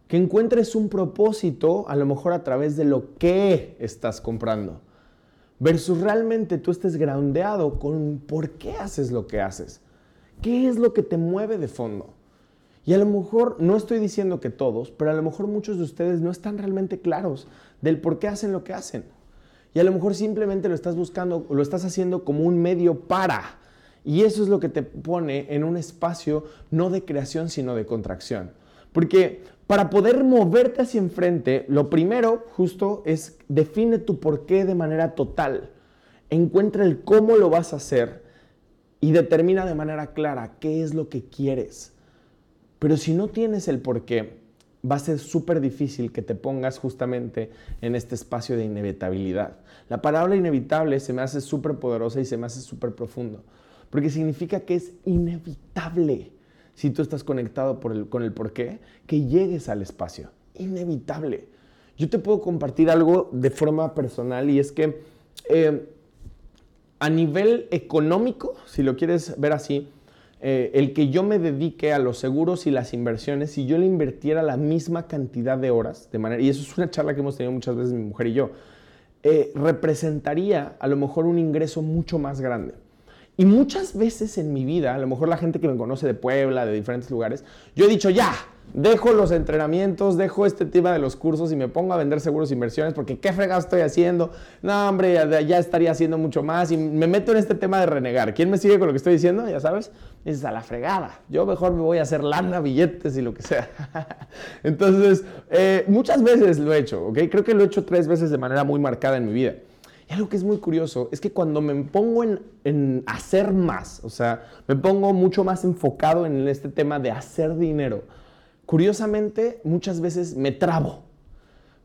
Que encuentres un propósito, a lo mejor a través de lo que estás comprando. Versus realmente tú estés groundeado con por qué haces lo que haces. ¿Qué es lo que te mueve de fondo? Y a lo mejor, no estoy diciendo que todos, pero a lo mejor muchos de ustedes no están realmente claros del por qué hacen lo que hacen. Y a lo mejor simplemente lo estás buscando, lo estás haciendo como un medio para. Y eso es lo que te pone en un espacio no de creación, sino de contracción. Porque para poder moverte hacia enfrente, lo primero justo es define tu por qué de manera total. Encuentra el cómo lo vas a hacer y determina de manera clara qué es lo que quieres. Pero si no tienes el por qué, va a ser súper difícil que te pongas justamente en este espacio de inevitabilidad. La palabra inevitable se me hace súper poderosa y se me hace súper profundo, porque significa que es inevitable, si tú estás conectado con el por qué, que llegues al espacio. Inevitable. Yo te puedo compartir algo de forma personal y es que eh, a nivel económico, si lo quieres ver así, eh, el que yo me dedique a los seguros y las inversiones, si yo le invirtiera la misma cantidad de horas, de manera, y eso es una charla que hemos tenido muchas veces mi mujer y yo, eh, representaría a lo mejor un ingreso mucho más grande. Y muchas veces en mi vida, a lo mejor la gente que me conoce de Puebla, de diferentes lugares, yo he dicho, ya, dejo los entrenamientos, dejo este tema de los cursos y me pongo a vender seguros e inversiones porque qué fregado estoy haciendo. No, hombre, ya, estaría haciendo mucho más y me meto en este tema de renegar. ¿Quién me sigue con lo que estoy diciendo? Ya sabes, es a la fregada. Yo mejor me voy a hacer lana, billetes y lo que sea. Entonces, eh, muchas veces lo he hecho, ¿ok? Creo que lo he hecho tres veces de manera muy marcada en mi vida. Y algo que es muy curioso es que cuando me pongo en, en hacer más, o sea, me pongo mucho más enfocado en este tema de hacer dinero, curiosamente muchas veces me trabo.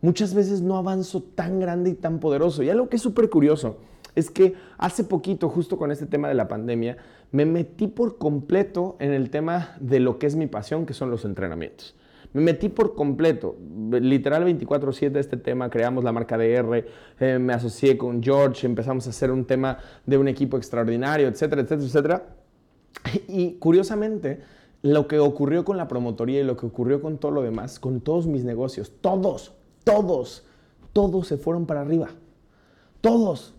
Muchas veces no avanzo tan grande y tan poderoso. Y algo que es súper curioso es que hace poquito, justo con este tema de la pandemia, me metí por completo en el tema de lo que es mi pasión, que son los entrenamientos. Me metí por completo, literal 24/7 este tema, creamos la marca DR, eh, me asocié con George, empezamos a hacer un tema de un equipo extraordinario, etcétera, etcétera, etcétera. Y curiosamente, lo que ocurrió con la promotoría y lo que ocurrió con todo lo demás, con todos mis negocios, todos, todos, todos se fueron para arriba. Todos.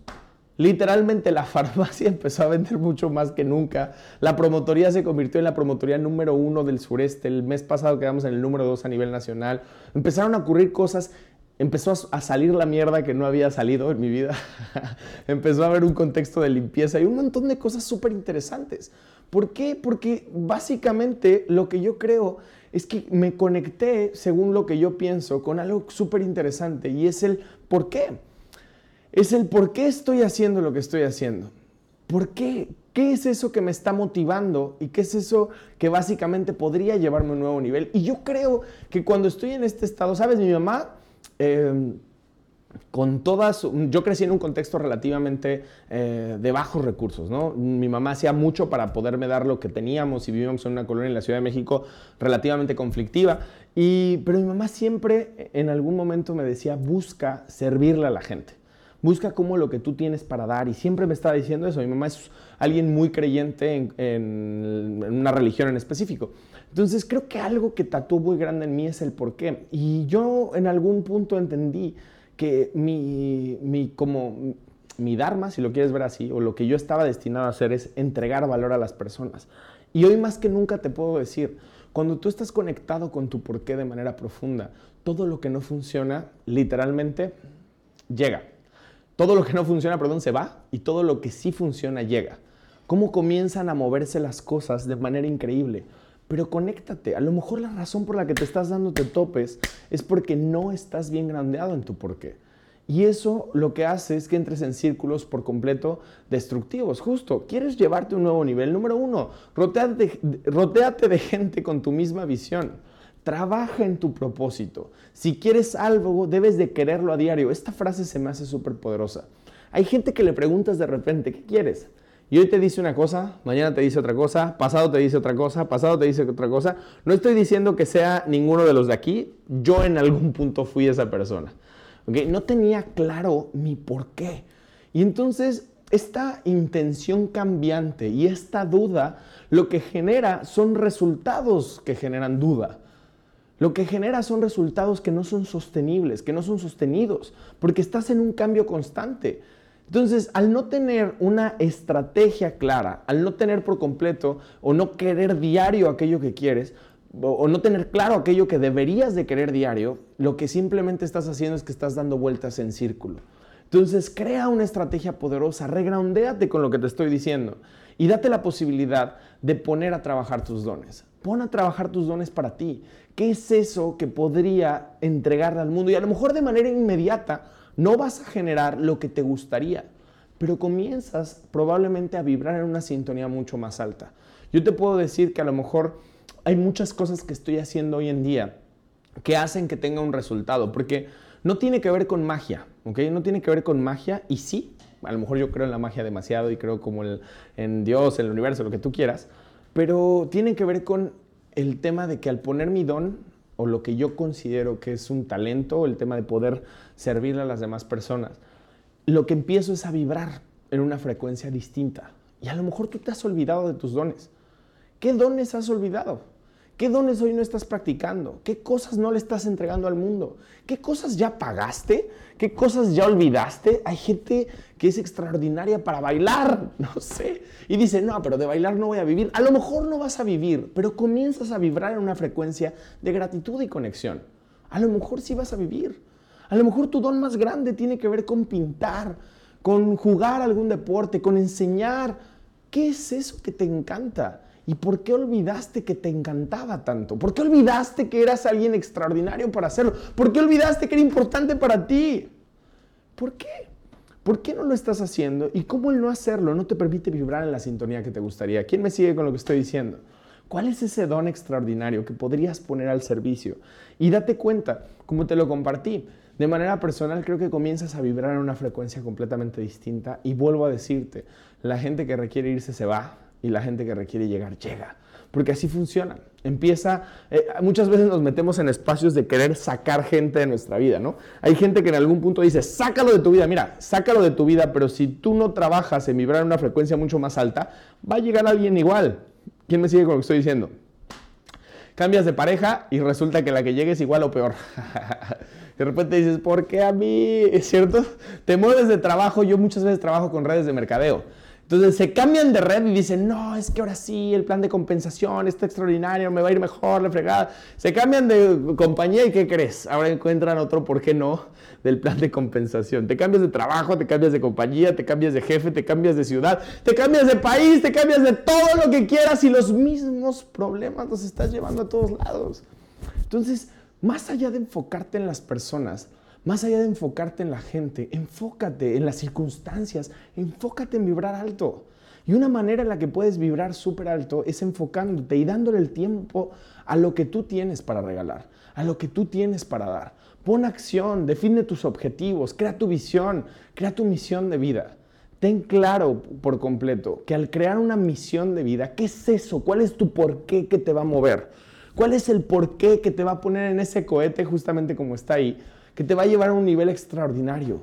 Literalmente la farmacia empezó a vender mucho más que nunca. La promotoría se convirtió en la promotoría número uno del sureste. El mes pasado quedamos en el número dos a nivel nacional. Empezaron a ocurrir cosas. Empezó a salir la mierda que no había salido en mi vida. Empezó a haber un contexto de limpieza y un montón de cosas súper interesantes. ¿Por qué? Porque básicamente lo que yo creo es que me conecté, según lo que yo pienso, con algo súper interesante y es el por qué. Es el por qué estoy haciendo lo que estoy haciendo. ¿Por qué? ¿Qué es eso que me está motivando y qué es eso que básicamente podría llevarme a un nuevo nivel? Y yo creo que cuando estoy en este estado, ¿sabes? Mi mamá... Eh, con todas, yo crecí en un contexto relativamente eh, de bajos recursos, ¿no? Mi mamá hacía mucho para poderme dar lo que teníamos y vivíamos en una colonia en la Ciudad de México relativamente conflictiva, y, pero mi mamá siempre en algún momento me decía, busca servirle a la gente, busca como lo que tú tienes para dar, y siempre me estaba diciendo eso, mi mamá es alguien muy creyente en, una religión en específico. Entonces creo que algo que tatuó muy grande en mí es el por qué, y yo en algún punto entendí, que mi, mi, como mi dharma, si lo quieres ver así, o lo que yo estaba destinado a hacer es entregar valor a las personas. Y hoy más que nunca te puedo decir, cuando tú estás conectado con tu porqué de manera profunda, todo lo que no funciona, literalmente, llega. Todo lo que no funciona, perdón, se va y todo lo que sí funciona llega. ¿Cómo comienzan a moverse las cosas de manera increíble? Pero conéctate. A lo mejor la razón por la que te estás dando te topes es porque no estás bien grandeado en tu porqué. Y eso lo que hace es que entres en círculos por completo destructivos. Justo, ¿quieres llevarte a un nuevo nivel? Número uno, roteate, roteate de gente con tu misma visión. Trabaja en tu propósito. Si quieres algo, debes de quererlo a diario. Esta frase se me hace súper poderosa. Hay gente que le preguntas de repente, ¿qué quieres? Y hoy te dice una cosa, mañana te dice otra cosa, pasado te dice otra cosa, pasado te dice otra cosa. No estoy diciendo que sea ninguno de los de aquí. Yo en algún punto fui esa persona. No tenía claro mi por qué. Y entonces esta intención cambiante y esta duda lo que genera son resultados que generan duda. Lo que genera son resultados que no son sostenibles, que no son sostenidos, porque estás en un cambio constante. Entonces, al no tener una estrategia clara, al no tener por completo o no querer diario aquello que quieres, o, no tener claro aquello que deberías de querer diario, lo que simplemente estás haciendo es que estás dando vueltas en círculo. Entonces, crea una estrategia poderosa, regroundéate con lo que te estoy diciendo y date la posibilidad de poner a trabajar tus dones. Pon a trabajar tus dones para ti. ¿Qué es eso que podría entregarle al mundo? Y a lo mejor de manera inmediata no vas a generar lo que te gustaría, pero comienzas probablemente a vibrar en una sintonía mucho más alta. Yo te puedo decir que a lo mejor hay muchas cosas que estoy haciendo hoy en día que hacen que tenga un resultado, porque no tiene que ver con magia, ¿ok? No tiene que ver con magia y sí, a lo mejor yo creo en la magia demasiado y creo como en Dios, en el universo, lo que tú quieras, pero tiene que ver con el tema de que al poner mi don o lo que yo considero que es un talento, el tema de poder servirle a las demás personas, lo que empiezo es a vibrar en una frecuencia distinta. Y a lo mejor tú te has olvidado de tus dones. ¿Qué dones has olvidado? ¿Qué dones hoy no estás practicando? ¿Qué cosas no le estás entregando al mundo? ¿Qué cosas ya pagaste? ¿Qué cosas ya olvidaste? Hay gente que es extraordinaria para bailar, no sé. Y dice, no, pero de bailar no voy a vivir. A lo mejor no vas a vivir, pero comienzas a vibrar en una frecuencia de gratitud y conexión. A lo mejor sí vas a vivir. A lo mejor tu don más grande tiene que ver con pintar, con jugar algún deporte, con enseñar. ¿Qué es eso que te encanta? ¿Y por qué olvidaste que te encantaba tanto? ¿Por qué olvidaste que eras alguien extraordinario para hacerlo? ¿Por qué olvidaste que era importante para ti? ¿Por qué? ¿Por qué no lo estás haciendo? ¿Y cómo el no hacerlo no te permite vibrar en la sintonía que te gustaría? ¿Quién me sigue con lo que estoy diciendo? ¿Cuál es ese don extraordinario que podrías poner al servicio? Y date cuenta, como te lo compartí, de manera personal creo que comienzas a vibrar en una frecuencia completamente distinta y vuelvo a decirte, la gente que requiere irse se va, y la gente que requiere llegar llega. Porque así funciona. Empieza, eh, muchas veces nos metemos en espacios de querer sacar gente de nuestra vida, ¿no? Hay gente que en algún punto dice, sácalo de tu vida, mira, sácalo de tu vida, pero si tú no trabajas en vibrar en una frecuencia mucho más alta, va a llegar alguien igual. ¿Quién me sigue con lo que estoy diciendo? Cambias de pareja y resulta que la que llegue es igual o peor. de repente dices, ¿por qué a mí? ¿Es cierto? Te mueves de trabajo, yo muchas veces trabajo con redes de mercadeo. Entonces se cambian de red y dicen, no, es que ahora sí, el plan de compensación está extraordinario, me va a ir mejor, la fregada. Se cambian de compañía y ¿qué crees? Ahora encuentran otro, ¿por qué no? Del plan de compensación. Te cambias de trabajo, te cambias de compañía, te cambias de jefe, te cambias de ciudad, te cambias de país, te cambias de todo lo que quieras y los mismos problemas los estás llevando a todos lados. Entonces, más allá de enfocarte en las personas, más allá de enfocarte en la gente, enfócate en las circunstancias, enfócate en vibrar alto. Y una manera en la que puedes vibrar súper alto es enfocándote y dándole el tiempo a lo que tú tienes para regalar, a lo que tú tienes para dar. Pon acción, define tus objetivos, crea tu visión, crea tu misión de vida. Ten claro por completo que al crear una misión de vida, ¿qué es eso? ¿Cuál es tu porqué que te va a mover? ¿Cuál es el porqué que te va a poner en ese cohete justamente como está ahí? Que te va a llevar a un nivel extraordinario.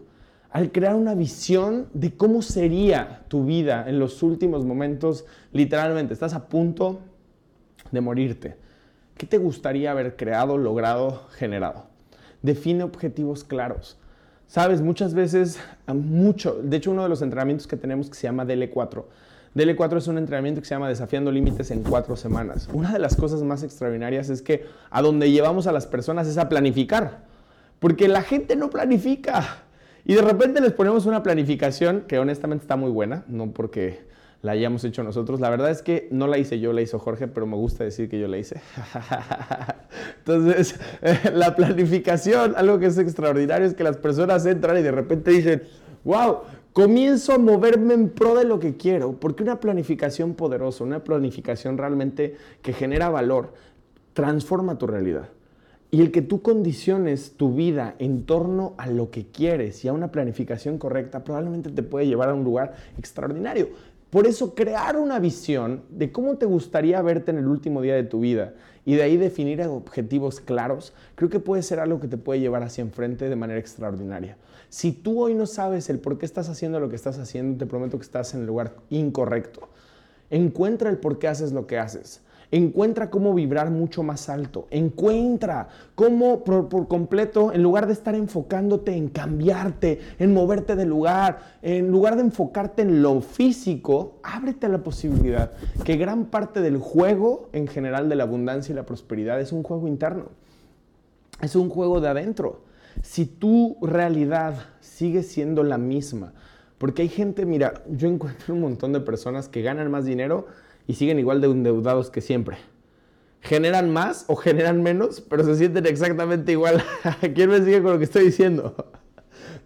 Al crear una visión de cómo sería tu vida en los últimos momentos, literalmente, estás a punto de morirte. ¿Qué te gustaría haber creado, logrado, generado? Define objetivos claros. Sabes, muchas veces, mucho, de hecho uno de los entrenamientos que tenemos que se llama DL4, DL4 es un entrenamiento que se llama Desafiando Límites en cuatro semanas. Una de las cosas más extraordinarias es que a donde llevamos a las personas es a planificar. Porque la gente no planifica. Y de repente les ponemos una planificación que honestamente está muy buena, no porque la hayamos hecho nosotros. La verdad es que no la hice yo, la hizo Jorge, pero me gusta decir que yo la hice. Entonces, la planificación, algo que es extraordinario es que las personas entran y de repente dicen, wow, comienzo a moverme en pro de lo que quiero, porque una planificación poderosa, una planificación realmente que genera valor, transforma tu realidad. Y el que tú condiciones tu vida en torno a lo que quieres y a una planificación correcta probablemente te puede llevar a un lugar extraordinario. Por eso crear una visión de cómo te gustaría verte en el último día de tu vida y de ahí definir objetivos claros, creo que puede ser algo que te puede llevar hacia enfrente de manera extraordinaria. Si tú hoy no sabes el por qué estás haciendo lo que estás haciendo, te prometo que estás en el lugar incorrecto. Encuentra el por qué haces lo que haces. Encuentra cómo vibrar mucho más alto. Encuentra cómo por, completo, en lugar de estar enfocándote en cambiarte, en moverte de lugar, en lugar de enfocarte en lo físico, ábrete a la posibilidad que gran parte del juego en general de la abundancia y la prosperidad es un juego interno. Es un juego de adentro. Si tu realidad sigue siendo la misma, porque hay gente, mira, yo encuentro un montón de personas que ganan más dinero y siguen igual de endeudados que siempre. Generan más o generan menos, pero se sienten exactamente igual. ¿Quién me sigue con lo que estoy diciendo?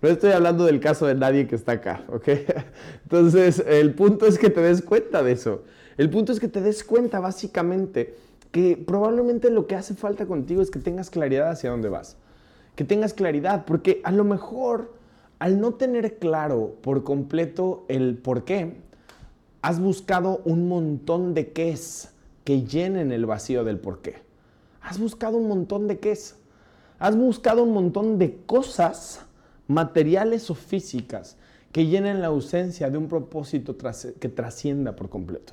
No estoy hablando del caso de nadie que está acá, ¿ok? Entonces, el punto es que te des cuenta de eso. El punto es que te des cuenta básicamente que probablemente lo que hace falta contigo es que tengas claridad hacia dónde vas. Que tengas claridad, porque a lo mejor al no tener claro por completo el por qué, has buscado un montón de qués que llenen el vacío del por qué. Has buscado un montón de qués. Has buscado un montón de cosas materiales o físicas que llenen la ausencia de un propósito que trascienda por completo.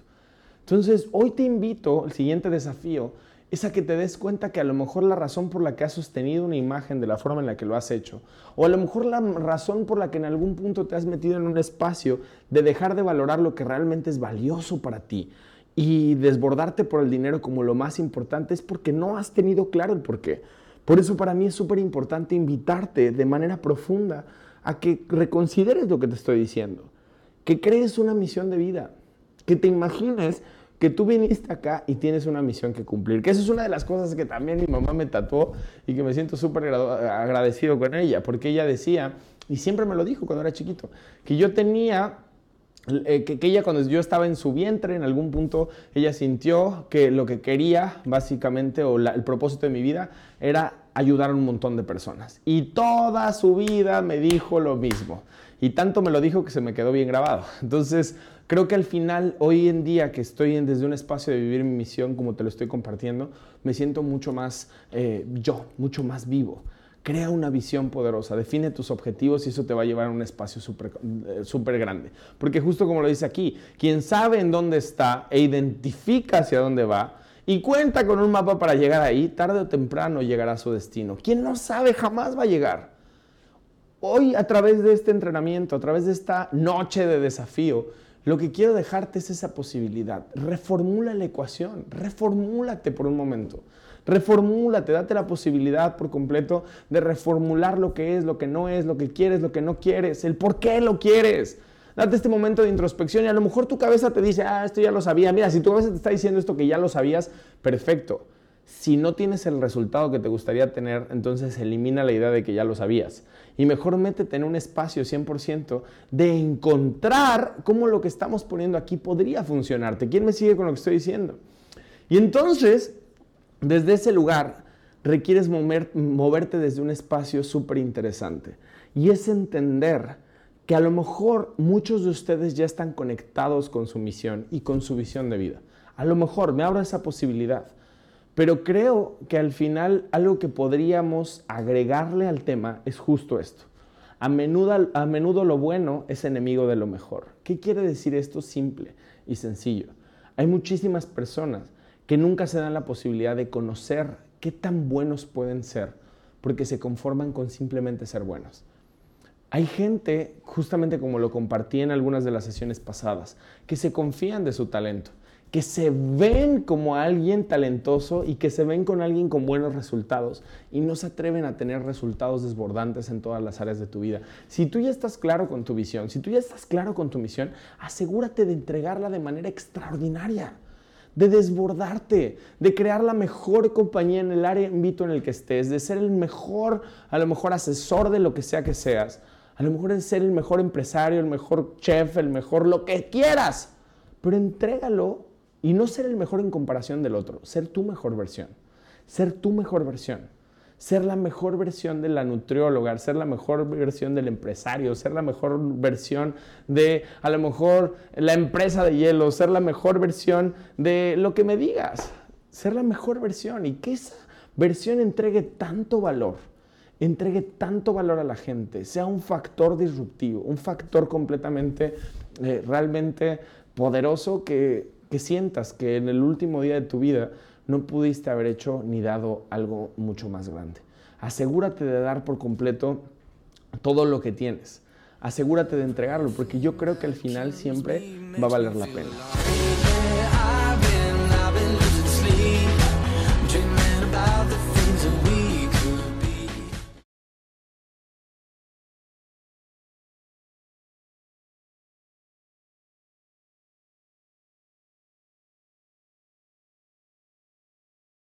Entonces, hoy te invito, el siguiente desafío, es a que te des cuenta que a lo mejor la razón por la que has sostenido una imagen de la forma en la que lo has hecho, o a lo mejor la razón por la que en algún punto te has metido en un espacio de dejar de valorar lo que realmente es valioso para ti y desbordarte por el dinero como lo más importante es porque no has tenido claro el por qué. Por eso para mí es súper importante invitarte de manera profunda a que reconsideres lo que te estoy diciendo, que crees una misión de vida, que te imagines que tú viniste acá y tienes una misión que cumplir. Que eso es una de las cosas que también mi mamá me tatuó y que me siento súper agradecido con ella, porque ella decía, y siempre me lo dijo cuando era chiquito, que yo tenía eh, que, ella cuando yo estaba en su vientre, en algún punto, ella sintió que lo que quería, básicamente, o el propósito de mi vida, era ayudar a un montón de personas. Y toda su vida me dijo lo mismo. Y tanto me lo dijo que se me quedó bien grabado. Entonces, Creo que al final, hoy en día que estoy desde un espacio de vivir mi misión, como te lo estoy compartiendo, me siento mucho más eh, yo, mucho más vivo. Crea una visión poderosa, define tus objetivos y eso te va a llevar a un espacio súper eh, grande. Porque justo como lo dice aquí, quien sabe en dónde está e identifica hacia dónde va, y cuenta con un mapa para llegar ahí, tarde o temprano llegará a su destino. Quien no sabe jamás va a llegar. Hoy a través de este entrenamiento, a través de esta noche de desafío, lo que quiero dejarte es esa posibilidad. Reformula la ecuación, reformúlate por un momento. Reformúlate, date la posibilidad por completo de reformular lo que es, lo que no es, lo que quieres, lo que no quieres, el por qué lo quieres. Date este momento de introspección y a lo mejor tu cabeza te dice, ah, esto ya lo sabía. Mira, si tu cabeza te está diciendo esto que ya lo sabías, perfecto. Si no tienes el resultado que te gustaría tener, entonces elimina la idea de que ya lo sabías. Y mejor métete en un espacio 100% de encontrar cómo lo que estamos poniendo aquí podría funcionarte. ¿Quién me sigue con lo que estoy diciendo? Y entonces, desde ese lugar, requieres moverte desde un espacio súper interesante. Y es entender que a lo mejor muchos de ustedes ya están conectados con su misión y con su visión de vida. A lo mejor me abro esa posibilidad. Pero creo que al final algo que podríamos agregarle al tema es justo esto. A menudo, a menudo lo bueno es enemigo de lo mejor. ¿Qué quiere decir esto? Simple y sencillo. Hay muchísimas personas que nunca se dan la posibilidad de conocer qué tan buenos pueden ser porque se conforman con simplemente ser buenos. Hay gente, justamente como lo compartí en algunas de las sesiones pasadas, que se confían de su talento que se ven como alguien talentoso y que se ven con alguien con buenos resultados y no se atreven a tener resultados desbordantes en todas las áreas de tu vida. Si tú ya estás claro con tu visión, si tú ya estás claro con tu misión, asegúrate de entregarla de manera extraordinaria de desbordarte, de crear la mejor compañía en el área en el que estés, de ser el mejor, a lo mejor asesor de lo que sea que seas, a lo mejor de ser el mejor empresario, el mejor chef, el mejor lo que quieras, pero entrégalo y no ser el mejor en comparación del otro, ser tu mejor versión. ser tu mejor versión ser la mejor versión de la nutrióloga, ser la mejor versión del empresario, ser la mejor versión de a lo mejor la empresa de hielo, ser la mejor versión de lo que me digas, ser la mejor versión y que esa versión entregue tanto valor, entregue tanto valor a la gente, sea un factor disruptivo, un factor completamente, eh, realmente poderoso que, que sientas que en el último día de tu vida no pudiste haber hecho ni dado algo mucho más grande. Asegúrate de dar por completo todo lo que tienes. Asegúrate de entregarlo, porque yo creo que al final siempre va a valer la pena.